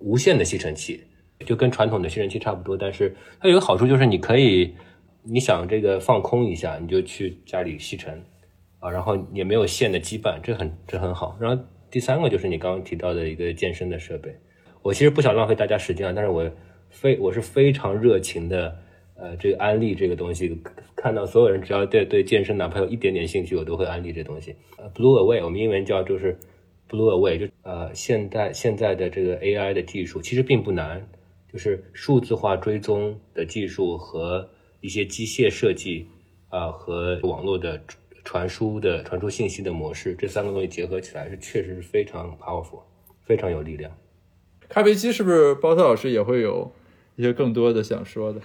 无线的吸尘器，就跟传统的吸尘器差不多，但是它有个好处就是你可以你想这个放空一下，你就去家里吸尘啊，然后也没有线的羁绊，这很这很好。然后第三个就是你刚刚提到的一个健身的设备。我其实不想浪费大家时间啊，但是我非我是非常热情的，呃，这个安利这个东西，看到所有人只要对对健身哪怕有一点点兴趣，我都会安利这东西。，Blue Away，我们英文叫就是 Blue Away，就呃现代现在的这个 AI 的技术其实并不难，就是数字化追踪的技术和一些机械设计啊和网络的传输的传输信息的模式，这三个东西结合起来是确实是非常 powerful，非常有力量。咖啡机是不是包特老师也会有一些更多的想说的？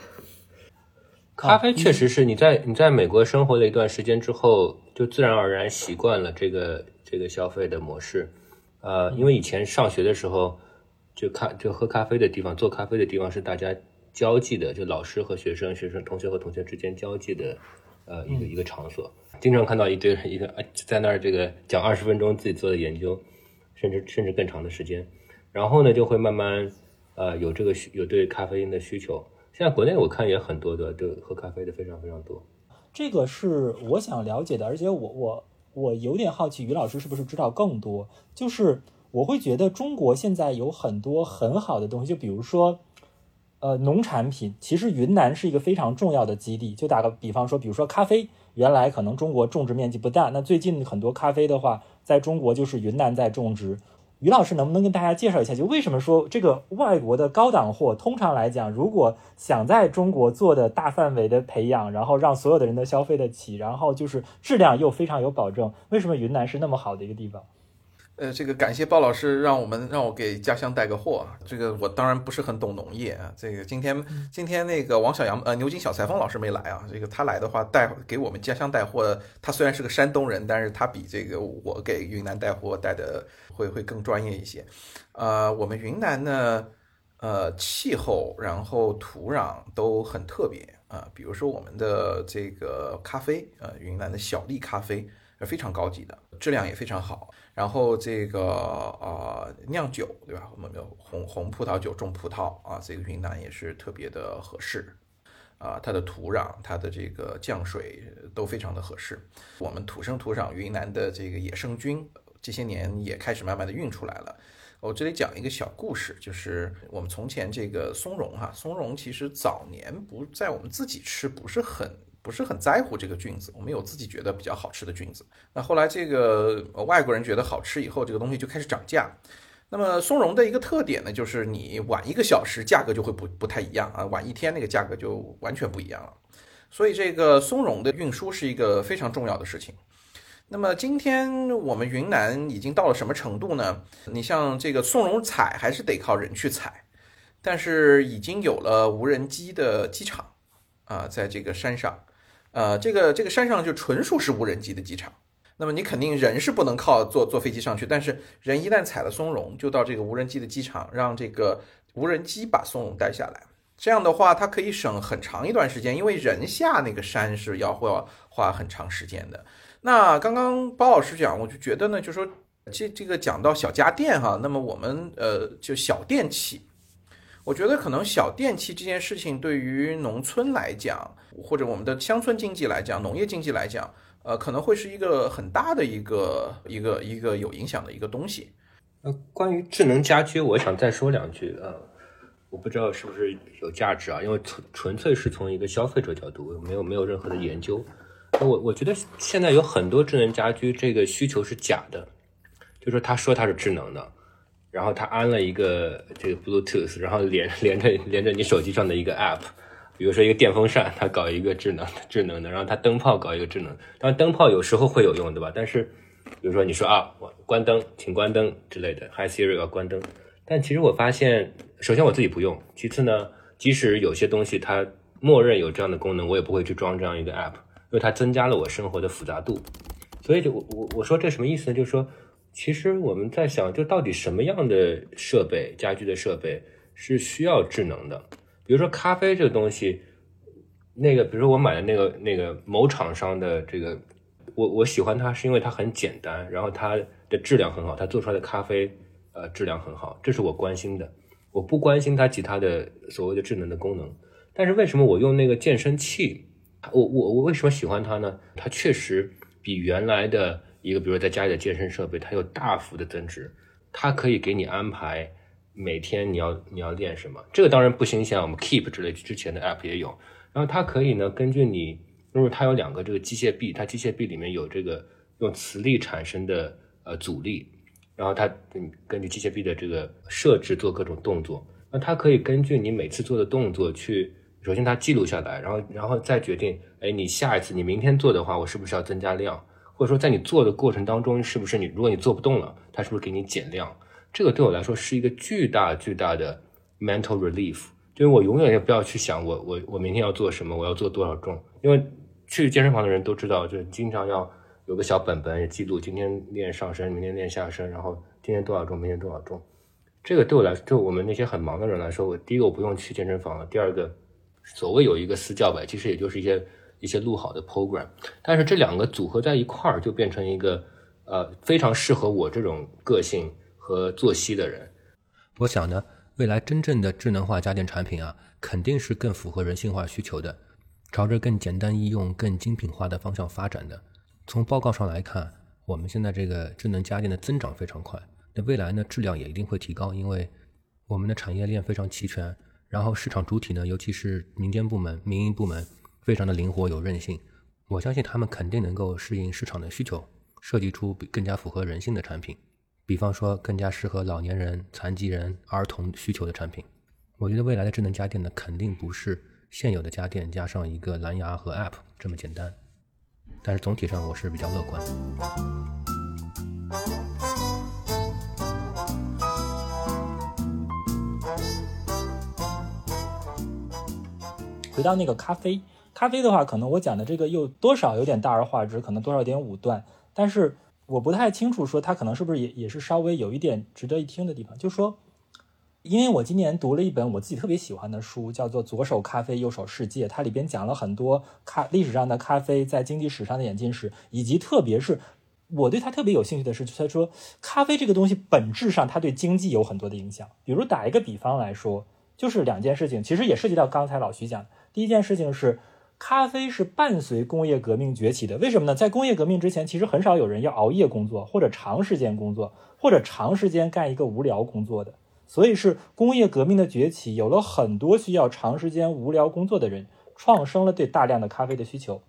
咖啡确实是你在你在美国生活了一段时间之后，就自然而然习惯了这个这个消费的模式。呃，因为以前上学的时候，就咖就喝咖啡的地方、做咖啡的地方是大家交际的，就老师和学生、学生同学和同学之间交际的呃一个一个场所。经常看到一堆人一个呃在那儿这个讲二十分钟自己做的研究，甚至甚至更长的时间，然后呢就会慢慢呃有这个需有对咖啡因的需求。现在国内我看也很多的，就喝咖啡的非常非常多。这个是我想了解的，而且我我我有点好奇，于老师是不是知道更多？就是我会觉得中国现在有很多很好的东西，就比如说，呃，农产品，其实云南是一个非常重要的基地。就打个比方说，比如说咖啡，原来可能中国种植面积不大，那最近很多咖啡的话，在中国就是云南在种植。于老师能不能跟大家介绍一下，就为什么说这个外国的高档货，通常来讲，如果想在中国做的大范围的培养，然后让所有的人都消费得起，然后就是质量又非常有保证，为什么云南是那么好的一个地方？呃，这个感谢鲍老师让我们让我给家乡带个货。这个我当然不是很懂农业啊。这个今天今天那个王小阳呃牛津小裁缝老师没来啊。这个他来的话带给我们家乡带货，他虽然是个山东人，但是他比这个我给云南带货带的会会更专业一些。呃，我们云南呢，呃，气候然后土壤都很特别啊。比如说我们的这个咖啡，呃，云南的小粒咖啡是非常高级的，质量也非常好。然后这个呃酿酒对吧？我们的红红葡萄酒种葡萄啊，这个云南也是特别的合适啊，它的土壤、它的这个降水都非常的合适。我们土生土长云南的这个野生菌，这些年也开始慢慢的运出来了。我这里讲一个小故事，就是我们从前这个松茸哈，松茸其实早年不在我们自己吃不是很。不是很在乎这个菌子，我们有自己觉得比较好吃的菌子。那后来这个外国人觉得好吃以后，这个东西就开始涨价。那么松茸的一个特点呢，就是你晚一个小时，价格就会不不太一样啊，晚一天那个价格就完全不一样了。所以这个松茸的运输是一个非常重要的事情。那么今天我们云南已经到了什么程度呢？你像这个松茸采还是得靠人去采，但是已经有了无人机的机场啊，在这个山上。呃，这个这个山上就纯属是无人机的机场，那么你肯定人是不能靠坐坐飞机上去，但是人一旦采了松茸，就到这个无人机的机场，让这个无人机把松茸带下来。这样的话，它可以省很长一段时间，因为人下那个山是要会要花很长时间的。那刚刚包老师讲，我就觉得呢，就说这这个讲到小家电哈，那么我们呃就小电器。我觉得可能小电器这件事情对于农村来讲，或者我们的乡村经济来讲、农业经济来讲，呃，可能会是一个很大的一个一个一个有影响的一个东西。呃，关于智能家居，我想再说两句呃，我不知道是不是有价值啊，因为纯纯粹是从一个消费者角度，没有没有任何的研究。我我觉得现在有很多智能家居，这个需求是假的，就说他说它是智能的。然后他安了一个这个 Bluetooth，然后连连着连着你手机上的一个 App，比如说一个电风扇，它搞一个智能智能的，然后它灯泡搞一个智能。当然灯泡有时候会有用，对吧？但是比如说你说啊，我关灯，请关灯之类的，Hi Siri 要关灯。但其实我发现，首先我自己不用，其次呢，即使有些东西它默认有这样的功能，我也不会去装这样一个 App，因为它增加了我生活的复杂度。所以就我我我说这什么意思呢？就是说。其实我们在想，就到底什么样的设备、家居的设备是需要智能的？比如说咖啡这个东西，那个，比如说我买的那个那个某厂商的这个，我我喜欢它是因为它很简单，然后它的质量很好，它做出来的咖啡呃质量很好，这是我关心的。我不关心它其他的所谓的智能的功能。但是为什么我用那个健身器？我我我为什么喜欢它呢？它确实比原来的。一个，比如在家里的健身设备，它有大幅的增值，它可以给你安排每天你要你要练什么。这个当然不新鲜，我们 Keep 之类之前的 App 也有。然后它可以呢，根据你，因为它有两个这个机械臂，它机械臂里面有这个用磁力产生的呃阻力，然后它根据机械臂的这个设置做各种动作。那它可以根据你每次做的动作去，首先它记录下来，然后然后再决定，哎，你下一次你明天做的话，我是不是要增加量？或者说，在你做的过程当中，是不是你如果你做不动了，它是不是给你减量？这个对我来说是一个巨大巨大的 mental relief，就是我永远也不要去想我我我明天要做什么，我要做多少重。因为去健身房的人都知道，就是经常要有个小本本记录，今天练上身，明天练下身，然后今天多少重，明天多少重。这个对我来说，对我们那些很忙的人来说，我第一个我不用去健身房了，第二个，所谓有一个私教吧，其实也就是一些一些录好的 program，但是这两个组合在一块儿，就变成一个呃非常适合我这种个性和作息的人。我想呢，未来真正的智能化家电产品啊，肯定是更符合人性化需求的，朝着更简单易用、更精品化的方向发展的。从报告上来看，我们现在这个智能家电的增长非常快。那未来呢，质量也一定会提高，因为我们的产业链非常齐全，然后市场主体呢，尤其是民间部门、民营部门，非常的灵活有韧性。我相信他们肯定能够适应市场的需求，设计出更加符合人性的产品，比方说更加适合老年人、残疾人、儿童需求的产品。我觉得未来的智能家电呢，肯定不是现有的家电加上一个蓝牙和 App 这么简单，但是总体上我是比较乐观。回到那个咖啡，咖啡的话，可能我讲的这个又多少有点大而化之，可能多少有点武断，但是我不太清楚说它可能是不是也也是稍微有一点值得一听的地方。就说，因为我今年读了一本我自己特别喜欢的书，叫做《左手咖啡，右手世界》，它里边讲了很多咖历史上的咖啡在经济史上的演进史，以及特别是我对它特别有兴趣的是，他说咖啡这个东西本质上它对经济有很多的影响。比如打一个比方来说，就是两件事情，其实也涉及到刚才老徐讲的。第一件事情是，咖啡是伴随工业革命崛起的。为什么呢？在工业革命之前，其实很少有人要熬夜工作，或者长时间工作，或者长时间干一个无聊工作的。所以是工业革命的崛起，有了很多需要长时间无聊工作的人，创生了对大量的咖啡的需求。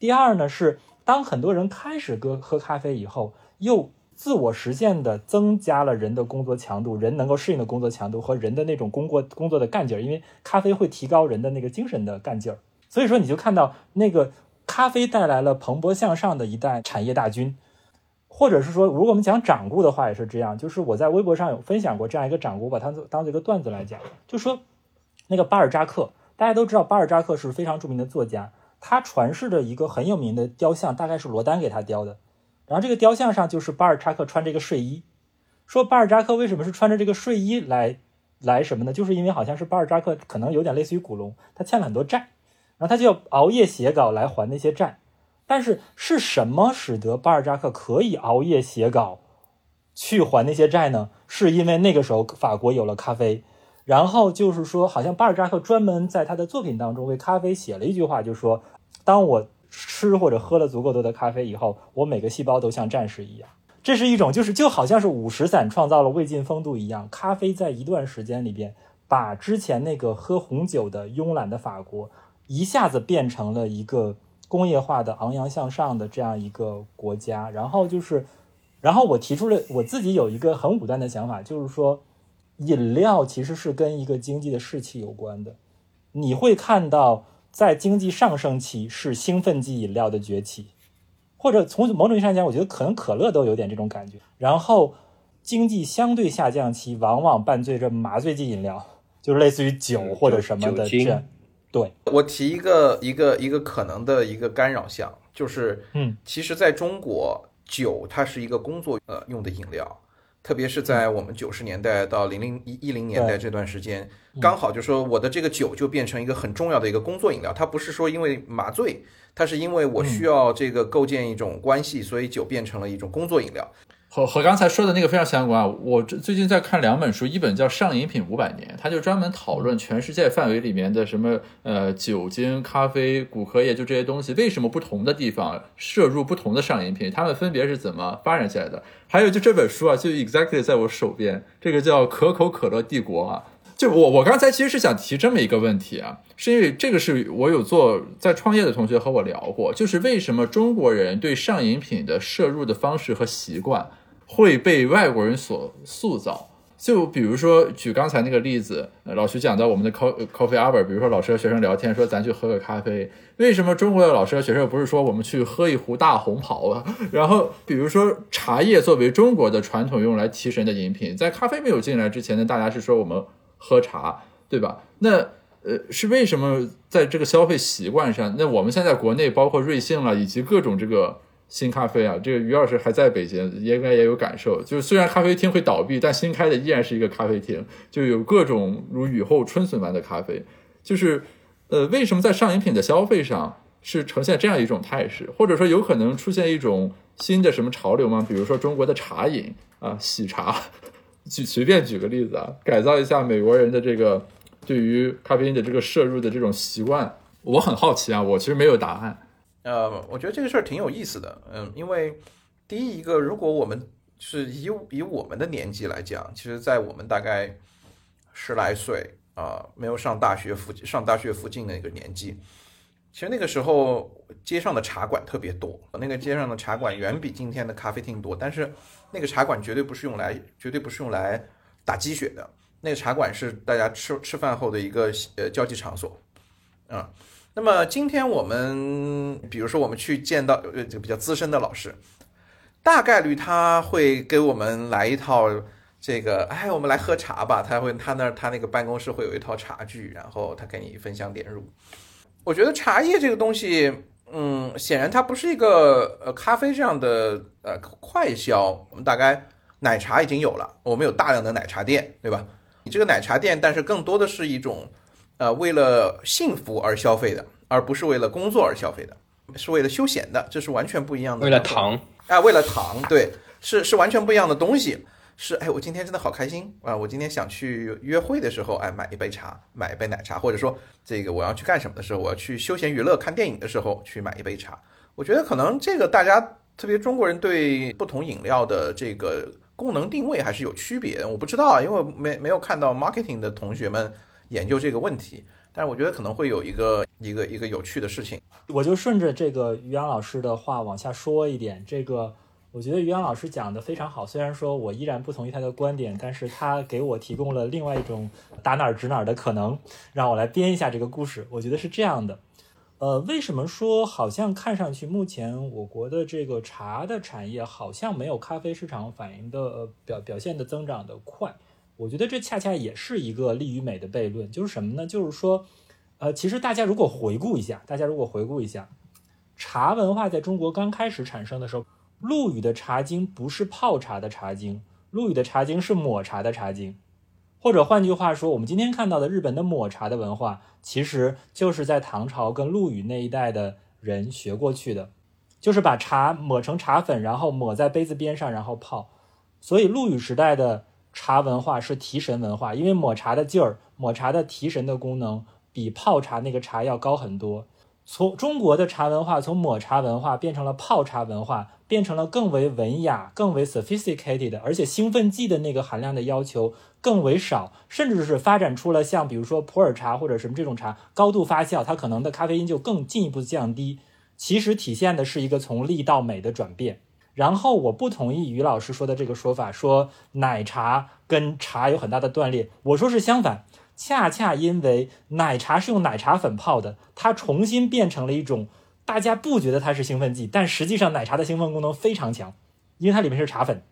第二呢，是当很多人开始喝喝咖啡以后，又自我实现的增加了人的工作强度，人能够适应的工作强度和人的那种工作工作的干劲儿，因为咖啡会提高人的那个精神的干劲儿，所以说你就看到那个咖啡带来了蓬勃向上的一代产业大军，或者是说，如果我们讲掌故的话也是这样，就是我在微博上有分享过这样一个掌故，把它当做一个段子来讲，就说那个巴尔扎克，大家都知道巴尔扎克是非常著名的作家，他传世的一个很有名的雕像，大概是罗丹给他雕的。然后这个雕像上就是巴尔扎克穿着一个睡衣，说巴尔扎克为什么是穿着这个睡衣来来什么呢？就是因为好像是巴尔扎克可能有点类似于古龙，他欠了很多债，然后他就要熬夜写稿来还那些债。但是是什么使得巴尔扎克可以熬夜写稿去还那些债呢？是因为那个时候法国有了咖啡，然后就是说，好像巴尔扎克专门在他的作品当中为咖啡写了一句话，就说，当我。吃或者喝了足够多的咖啡以后，我每个细胞都像战士一样。这是一种，就是就好像是五十散创造了魏晋风度一样。咖啡在一段时间里边，把之前那个喝红酒的慵懒的法国，一下子变成了一个工业化的昂扬向上的这样一个国家。然后就是，然后我提出了我自己有一个很武断的想法，就是说，饮料其实是跟一个经济的士气有关的。你会看到。在经济上升期是兴奋剂饮料的崛起，或者从某种意义上讲，我觉得可能可乐都有点这种感觉。然后经济相对下降期，往往伴随着麻醉剂饮料，就是类似于酒或者什么的这样。对我提一个一个一个可能的一个干扰项，就是嗯，其实在中国，酒它是一个工作呃用的饮料。特别是在我们九十年代到零零一一零年代这段时间，刚好就说我的这个酒就变成一个很重要的一个工作饮料。它不是说因为麻醉，它是因为我需要这个构建一种关系，所以酒变成了一种工作饮料。和和刚才说的那个非常相关啊。我最近在看两本书，一本叫《上饮品五百年》，它就专门讨论全世界范围里面的什么呃酒精、咖啡、骨科液，就这些东西为什么不同的地方摄入不同的上饮品，它们分别是怎么发展起来的。还有就这本书啊，就 exactly 在我手边，这个叫《可口可乐帝国》啊。就我我刚才其实是想提这么一个问题啊，是因为这个是我有做在创业的同学和我聊过，就是为什么中国人对上饮品的摄入的方式和习惯。会被外国人所塑造，就比如说举刚才那个例子，老徐讲到我们的 co coffee hour，比如说老师和学生聊天说咱去喝个咖啡，为什么中国的老师和学生不是说我们去喝一壶大红袍啊？然后比如说茶叶作为中国的传统用来提神的饮品，在咖啡没有进来之前呢，大家是说我们喝茶，对吧？那呃是为什么在这个消费习惯上，那我们现在国内包括瑞幸了以及各种这个。新咖啡啊，这个于老师还在北京，应该也有感受。就是虽然咖啡厅会倒闭，但新开的依然是一个咖啡厅，就有各种如雨后春笋般的咖啡。就是呃，为什么在上饮品的消费上是呈现这样一种态势，或者说有可能出现一种新的什么潮流吗？比如说中国的茶饮啊，喜茶，举随便举个例子啊，改造一下美国人的这个对于咖啡因的这个摄入的这种习惯。我很好奇啊，我其实没有答案。呃，我觉得这个事儿挺有意思的，嗯，因为第一个，如果我们是以以我们的年纪来讲，其实，在我们大概十来岁啊、没有上大学附近上大学附近的一个年纪，其实那个时候街上的茶馆特别多，那个街上的茶馆远比今天的咖啡厅多，但是那个茶馆绝对不是用来绝对不是用来打鸡血的，那个茶馆是大家吃吃饭后的一个呃交际场所，啊、那么今天我们，比如说我们去见到呃这个比较资深的老师，大概率他会给我们来一套这个，哎，我们来喝茶吧。他会他那儿他那个办公室会有一套茶具，然后他给你分享点入。我觉得茶叶这个东西，嗯，显然它不是一个呃咖啡这样的呃快消。我们大概奶茶已经有了，我们有大量的奶茶店，对吧？你这个奶茶店，但是更多的是一种呃，为了幸福而消费的，而不是为了工作而消费的，是为了休闲的，这是完全不一样的。为了糖，啊，为了糖，对，是是完全不一样的东西。是，哎，我今天真的好开心啊！我今天想去约会的时候，哎，买一杯茶，买一杯奶茶，或者说这个我要去干什么的时候，我要去休闲娱乐、看电影的时候，去买一杯茶。我觉得可能这个大家，特别中国人对不同饮料的这个功能定位还是有区别的。我不知道啊，因为没没有看到 marketing 的同学们研究这个问题，但是我觉得可能会有一个一个一个有趣的事情。我就顺着这个于洋老师的话往下说一点。这个我觉得于洋老师讲的非常好，虽然说我依然不同意他的观点，但是他给我提供了另外一种打哪儿指哪儿的可能，让我来编一下这个故事。我觉得是这样的。呃，为什么说好像看上去目前我国的这个茶的产业好像没有咖啡市场反应的、呃、表表现的增长的快？我觉得这恰恰也是一个利与美的悖论，就是什么呢？就是说，呃，其实大家如果回顾一下，大家如果回顾一下，茶文化在中国刚开始产生的时候，陆羽的茶经不是泡茶的茶经，陆羽的茶经是抹茶的茶经。或者换句话说，我们今天看到的日本的抹茶的文化，其实就是在唐朝跟陆羽那一代的人学过去的，就是把茶抹成茶粉，然后抹在杯子边上，然后泡。所以陆羽时代的茶文化是提神文化，因为抹茶的劲儿，抹茶的提神的功能比泡茶那个茶要高很多。从中国的茶文化从抹茶文化变成了泡茶文化，变成了更为文雅、更为 sophisticated，而且兴奋剂的那个含量的要求更为少，甚至是发展出了像比如说普洱茶或者什么这种茶，高度发酵，它可能的咖啡因就更进一步降低。其实体现的是一个从利到美的转变。然后我不同意于老师说的这个说法，说奶茶跟茶有很大的断裂。我说是相反，恰恰因为奶茶是用奶茶粉泡的，它重新变成了一种大家不觉得它是兴奋剂，但实际上奶茶的兴奋功能非常强，因为它里面是茶粉，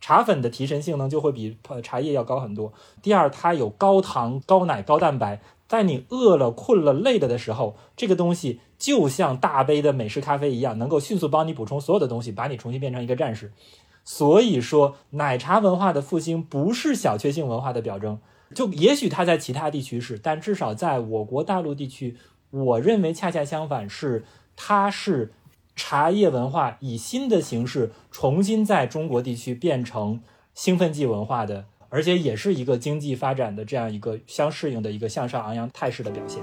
茶粉的提神性能就会比呃茶叶要高很多。第二，它有高糖、高奶、高蛋白，在你饿了、困了、累了的时候，这个东西就像大杯的美式咖啡一样，能够迅速帮你补充所有的东西，把你重新变成一个战士。所以说，奶茶文化的复兴不是小确幸文化的表征。就也许它在其他地区是，但至少在我国大陆地区，我认为恰恰相反是，它是茶叶文化以新的形式重新在中国地区变成兴奋剂文化的，而且也是一个经济发展的这样一个相适应的一个向上昂扬态势的表现。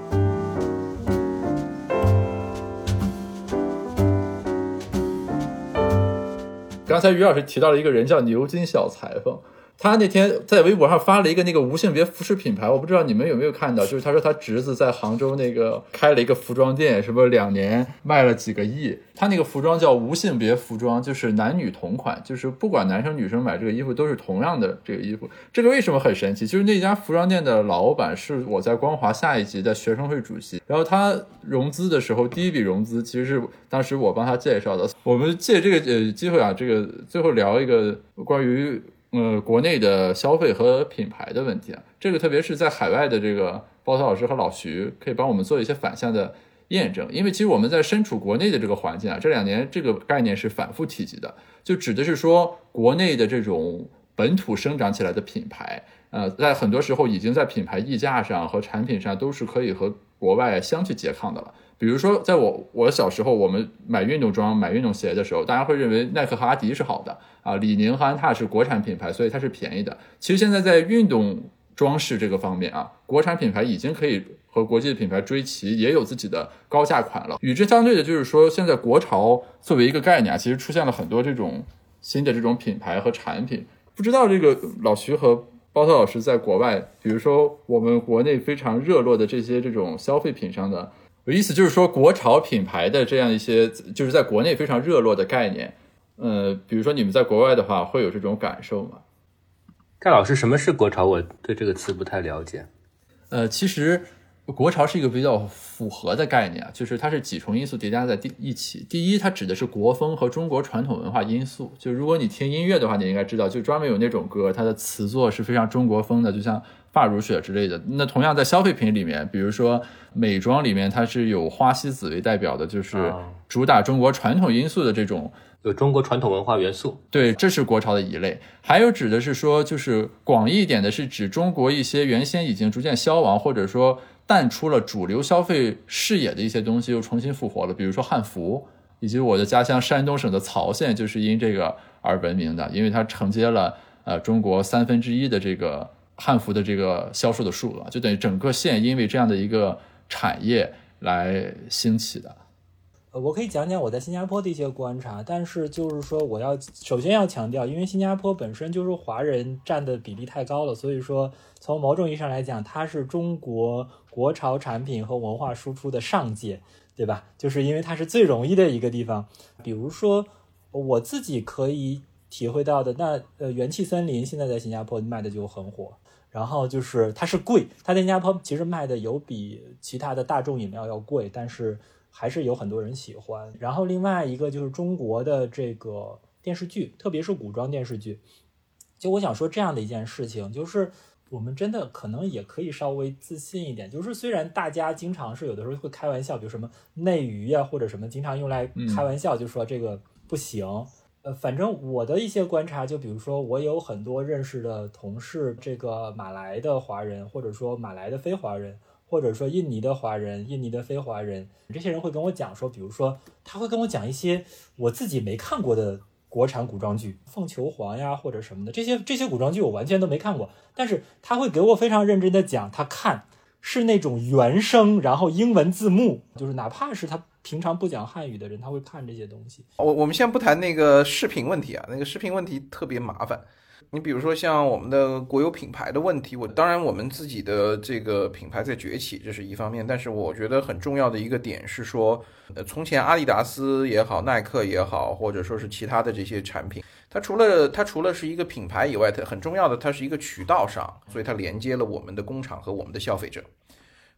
刚才于老师提到了一个人叫牛津小裁缝，他那天在微博上发了一个那个无性别服饰品牌，我不知道你们有没有看到，就是他说他侄子在杭州那个开了一个服装店，什么两年卖了几个亿。他那个服装叫无性别服装，就是男女同款，就是不管男生女生买这个衣服都是同样的这个衣服。这个为什么很神奇？就是那家服装店的老板是我在光华下一级的学生会主席，然后他融资的时候，第一笔融资其实是当时我帮他介绍的。我们借这个呃机会啊，这个最后聊一个关于。呃，国内的消费和品牌的问题啊，这个特别是在海外的这个包涛老师和老徐可以帮我们做一些反向的验证。因为其实我们在身处国内的这个环境啊，这两年这个概念是反复提及的，就指的是说国内的这种本土生长起来的品牌，呃，在很多时候已经在品牌溢价上和产品上都是可以和国外相去拮抗的了。比如说，在我我小时候，我们买运动装、买运动鞋的时候，大家会认为耐克和阿迪是好的啊，李宁和安踏是国产品牌，所以它是便宜的。其实现在在运动装饰这个方面啊，国产品牌已经可以和国际品牌追齐，也有自己的高价款了。与之相对的，就是说现在国潮作为一个概念啊，其实出现了很多这种新的这种品牌和产品。不知道这个老徐和包特老师在国外，比如说我们国内非常热络的这些这种消费品上的。有意思就是说，国潮品牌的这样一些，就是在国内非常热络的概念，呃，比如说你们在国外的话，会有这种感受吗？盖老师，什么是国潮？我对这个词不太了解。呃，其实国潮是一个比较符合的概念啊，就是它是几重因素叠加在第一起。第一，它指的是国风和中国传统文化因素。就如果你听音乐的话，你应该知道，就专门有那种歌，它的词作是非常中国风的，就像。发如雪之类的，那同样在消费品里面，比如说美妆里面，它是有花西子为代表的，就是主打中国传统因素的这种，有中国传统文化元素。对，这是国潮的一类。还有指的是说，就是广义一点的，是指中国一些原先已经逐渐消亡，或者说淡出了主流消费视野的一些东西，又重新复活了。比如说汉服，以及我的家乡山东省的曹县，就是因这个而闻名的，因为它承接了呃中国三分之一的这个。汉服的这个销售的数额，就等于整个县因为这样的一个产业来兴起的。呃，我可以讲讲我在新加坡的一些观察，但是就是说，我要首先要强调，因为新加坡本身就是华人占的比例太高了，所以说从某种意义上来讲，它是中国国潮产品和文化输出的上界，对吧？就是因为它是最容易的一个地方。比如说，我自己可以体会到的，那呃，元气森林现在在新加坡卖的就很火。然后就是它是贵，它在新加坡其实卖的有比其他的大众饮料要贵，但是还是有很多人喜欢。然后另外一个就是中国的这个电视剧，特别是古装电视剧。就我想说这样的一件事情，就是我们真的可能也可以稍微自信一点。就是虽然大家经常是有的时候会开玩笑，比如什么内娱呀或者什么，经常用来开玩笑，就说这个不行。呃，反正我的一些观察，就比如说，我有很多认识的同事，这个马来的华人，或者说马来的非华人，或者说印尼的华人、印尼的非华人，这些人会跟我讲说，比如说，他会跟我讲一些我自己没看过的国产古装剧，《凤求凰》呀，或者什么的，这些这些古装剧我完全都没看过，但是他会给我非常认真的讲，他看是那种原声，然后英文字幕，就是哪怕是他。平常不讲汉语的人，他会看这些东西。我我们先不谈那个视频问题啊，那个视频问题特别麻烦。你比如说像我们的国有品牌的问题，我当然我们自己的这个品牌在崛起，这是一方面。但是我觉得很重要的一个点是说，呃，从前阿迪达斯也好，耐克也好，或者说是其他的这些产品，它除了它除了是一个品牌以外，它很重要的它是一个渠道商，所以它连接了我们的工厂和我们的消费者。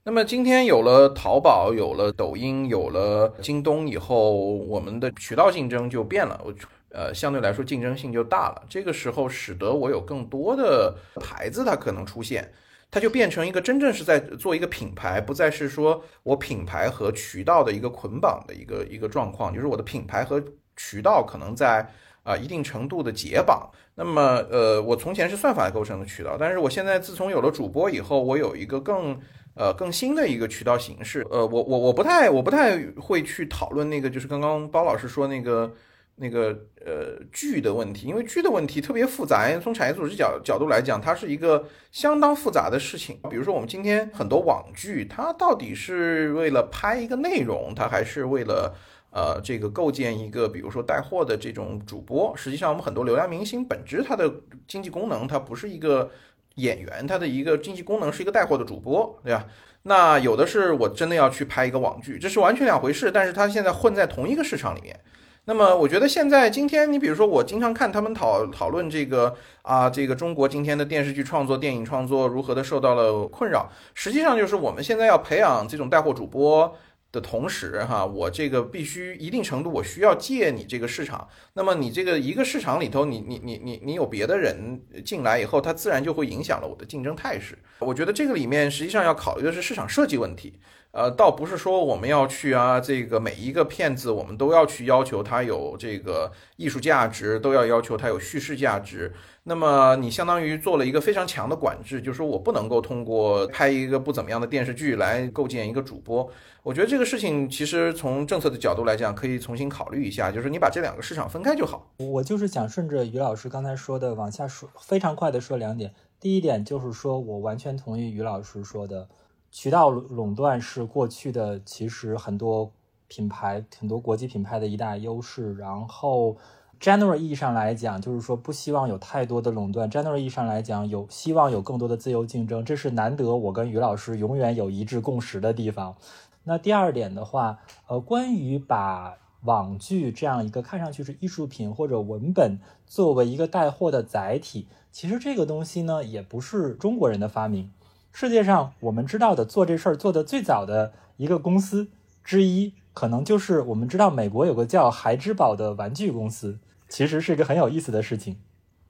那么今天有了淘宝，有了抖音，有了京东以后，我们的渠道竞争就变了，我呃相对来说竞争性就大了。这个时候使得我有更多的牌子它可能出现，它就变成一个真正是在做一个品牌，不再是说我品牌和渠道的一个捆绑的一个一个状况，就是我的品牌和渠道可能在啊一定程度的解绑。那么呃我从前是算法构成的渠道，但是我现在自从有了主播以后，我有一个更。呃，更新的一个渠道形式。呃，我我我不太我不太会去讨论那个，就是刚刚包老师说那个那个呃剧的问题，因为剧的问题特别复杂。从产业组织角角度来讲，它是一个相当复杂的事情。比如说，我们今天很多网剧，它到底是为了拍一个内容，它还是为了呃这个构建一个，比如说带货的这种主播？实际上，我们很多流量明星本质它的经济功能，它不是一个。演员他的一个经济功能是一个带货的主播，对吧？那有的是我真的要去拍一个网剧，这是完全两回事。但是他现在混在同一个市场里面。那么我觉得现在今天，你比如说我经常看他们讨讨论这个啊，这个中国今天的电视剧创作、电影创作如何的受到了困扰。实际上就是我们现在要培养这种带货主播。的同时，哈，我这个必须一定程度，我需要借你这个市场。那么你这个一个市场里头，你你你你你有别的人进来以后，它自然就会影响了我的竞争态势。我觉得这个里面实际上要考虑的是市场设计问题。呃，倒不是说我们要去啊，这个每一个片子我们都要去要求它有这个艺术价值，都要要求它有叙事价值。那么你相当于做了一个非常强的管制，就是说我不能够通过拍一个不怎么样的电视剧来构建一个主播。我觉得这个事情其实从政策的角度来讲，可以重新考虑一下，就是你把这两个市场分开就好。我就是想顺着于老师刚才说的往下说，非常快的说两点。第一点就是说我完全同意于老师说的，渠道垄断是过去的其实很多品牌、很多国际品牌的一大优势。然后，general 意义上来讲，就是说不希望有太多的垄断。general 意义上来讲，有希望有更多的自由竞争，这是难得我跟于老师永远有一致共识的地方。那第二点的话，呃，关于把网剧这样一个看上去是艺术品或者文本作为一个带货的载体，其实这个东西呢也不是中国人的发明。世界上我们知道的做这事儿做的最早的一个公司之一，可能就是我们知道美国有个叫孩之宝的玩具公司，其实是一个很有意思的事情，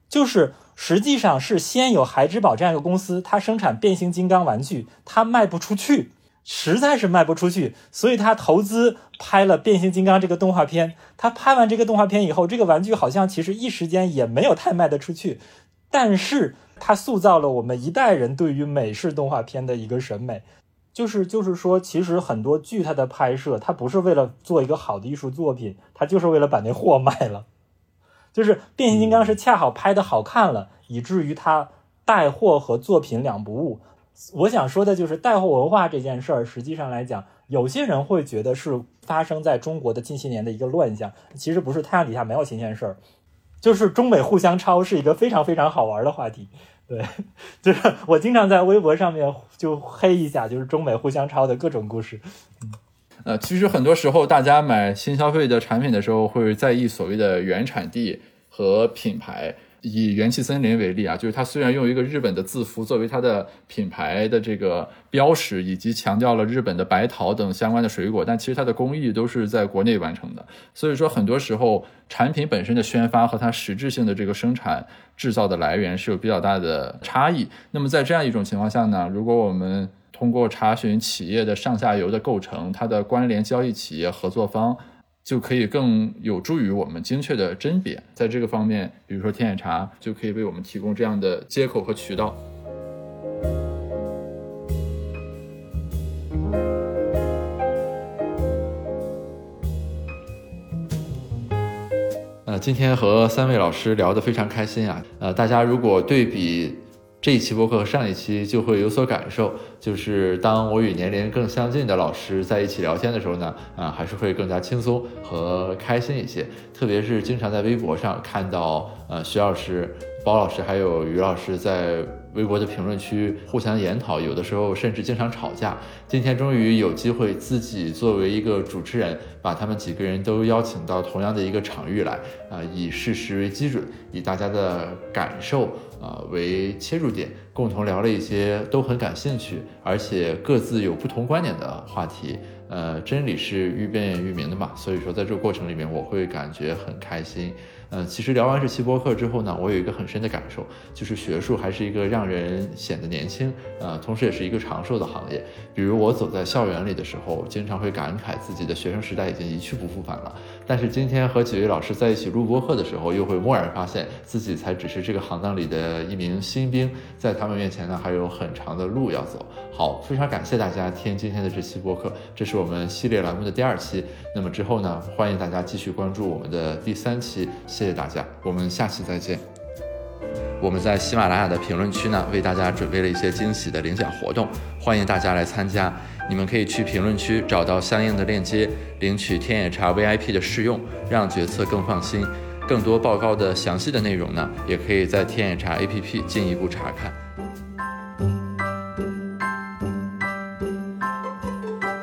就是实际上是先有孩之宝这样一个公司，它生产变形金刚玩具，它卖不出去。实在是卖不出去，所以他投资拍了《变形金刚》这个动画片。他拍完这个动画片以后，这个玩具好像其实一时间也没有太卖得出去，但是它塑造了我们一代人对于美式动画片的一个审美。就是就是说，其实很多剧它的拍摄，它不是为了做一个好的艺术作品，它就是为了把那货卖了。就是《变形金刚》是恰好拍的好看了，以至于它带货和作品两不误。我想说的就是带货文化这件事儿，实际上来讲，有些人会觉得是发生在中国的近些年的一个乱象，其实不是，太阳底下没有新鲜事儿，就是中美互相抄是一个非常非常好玩的话题。对，就是我经常在微博上面就黑一下，就是中美互相抄的各种故事。呃，其实很多时候大家买新消费的产品的时候，会在意所谓的原产地和品牌。以元气森林为例啊，就是它虽然用一个日本的字符作为它的品牌的这个标识，以及强调了日本的白桃等相关的水果，但其实它的工艺都是在国内完成的。所以说，很多时候产品本身的宣发和它实质性的这个生产制造的来源是有比较大的差异。那么在这样一种情况下呢，如果我们通过查询企业的上下游的构成，它的关联交易企业合作方。就可以更有助于我们精确的甄别，在这个方面，比如说天眼查就可以为我们提供这样的接口和渠道。呃，今天和三位老师聊得非常开心啊，呃，大家如果对比。这一期播客和上一期就会有所感受，就是当我与年龄更相近的老师在一起聊天的时候呢，啊，还是会更加轻松和开心一些。特别是经常在微博上看到，呃，徐老师、包老师还有于老师在微博的评论区互相研讨，有的时候甚至经常吵架。今天终于有机会自己作为一个主持人，把他们几个人都邀请到同样的一个场域来，啊，以事实为基准，以大家的感受。啊，为切入点，共同聊了一些都很感兴趣，而且各自有不同观点的话题。呃，真理是愈辩愈明的嘛，所以说在这个过程里面，我会感觉很开心。嗯，其实聊完这期播客之后呢，我有一个很深的感受，就是学术还是一个让人显得年轻，呃，同时也是一个长寿的行业。比如我走在校园里的时候，经常会感慨自己的学生时代已经一去不复返了。但是今天和几位老师在一起录播课的时候，又会蓦然发现自己才只是这个行当里的一名新兵，在他们面前呢，还有很长的路要走。好，非常感谢大家听今天的这期播客，这是我们系列栏目的第二期。那么之后呢，欢迎大家继续关注我们的第三期。谢谢大家，我们下期再见。我们在喜马拉雅的评论区呢，为大家准备了一些惊喜的领奖活动，欢迎大家来参加。你们可以去评论区找到相应的链接，领取天眼查 VIP 的试用，让决策更放心。更多报告的详细的内容呢，也可以在天眼查 APP 进一步查看。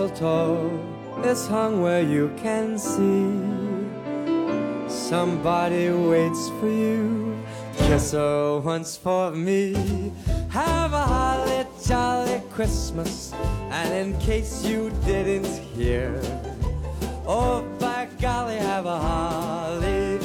Mistletoe is hung where you can see. Somebody waits for you. Kiss her once for me. Have a holly jolly Christmas. And in case you didn't hear, oh, by golly, have a holly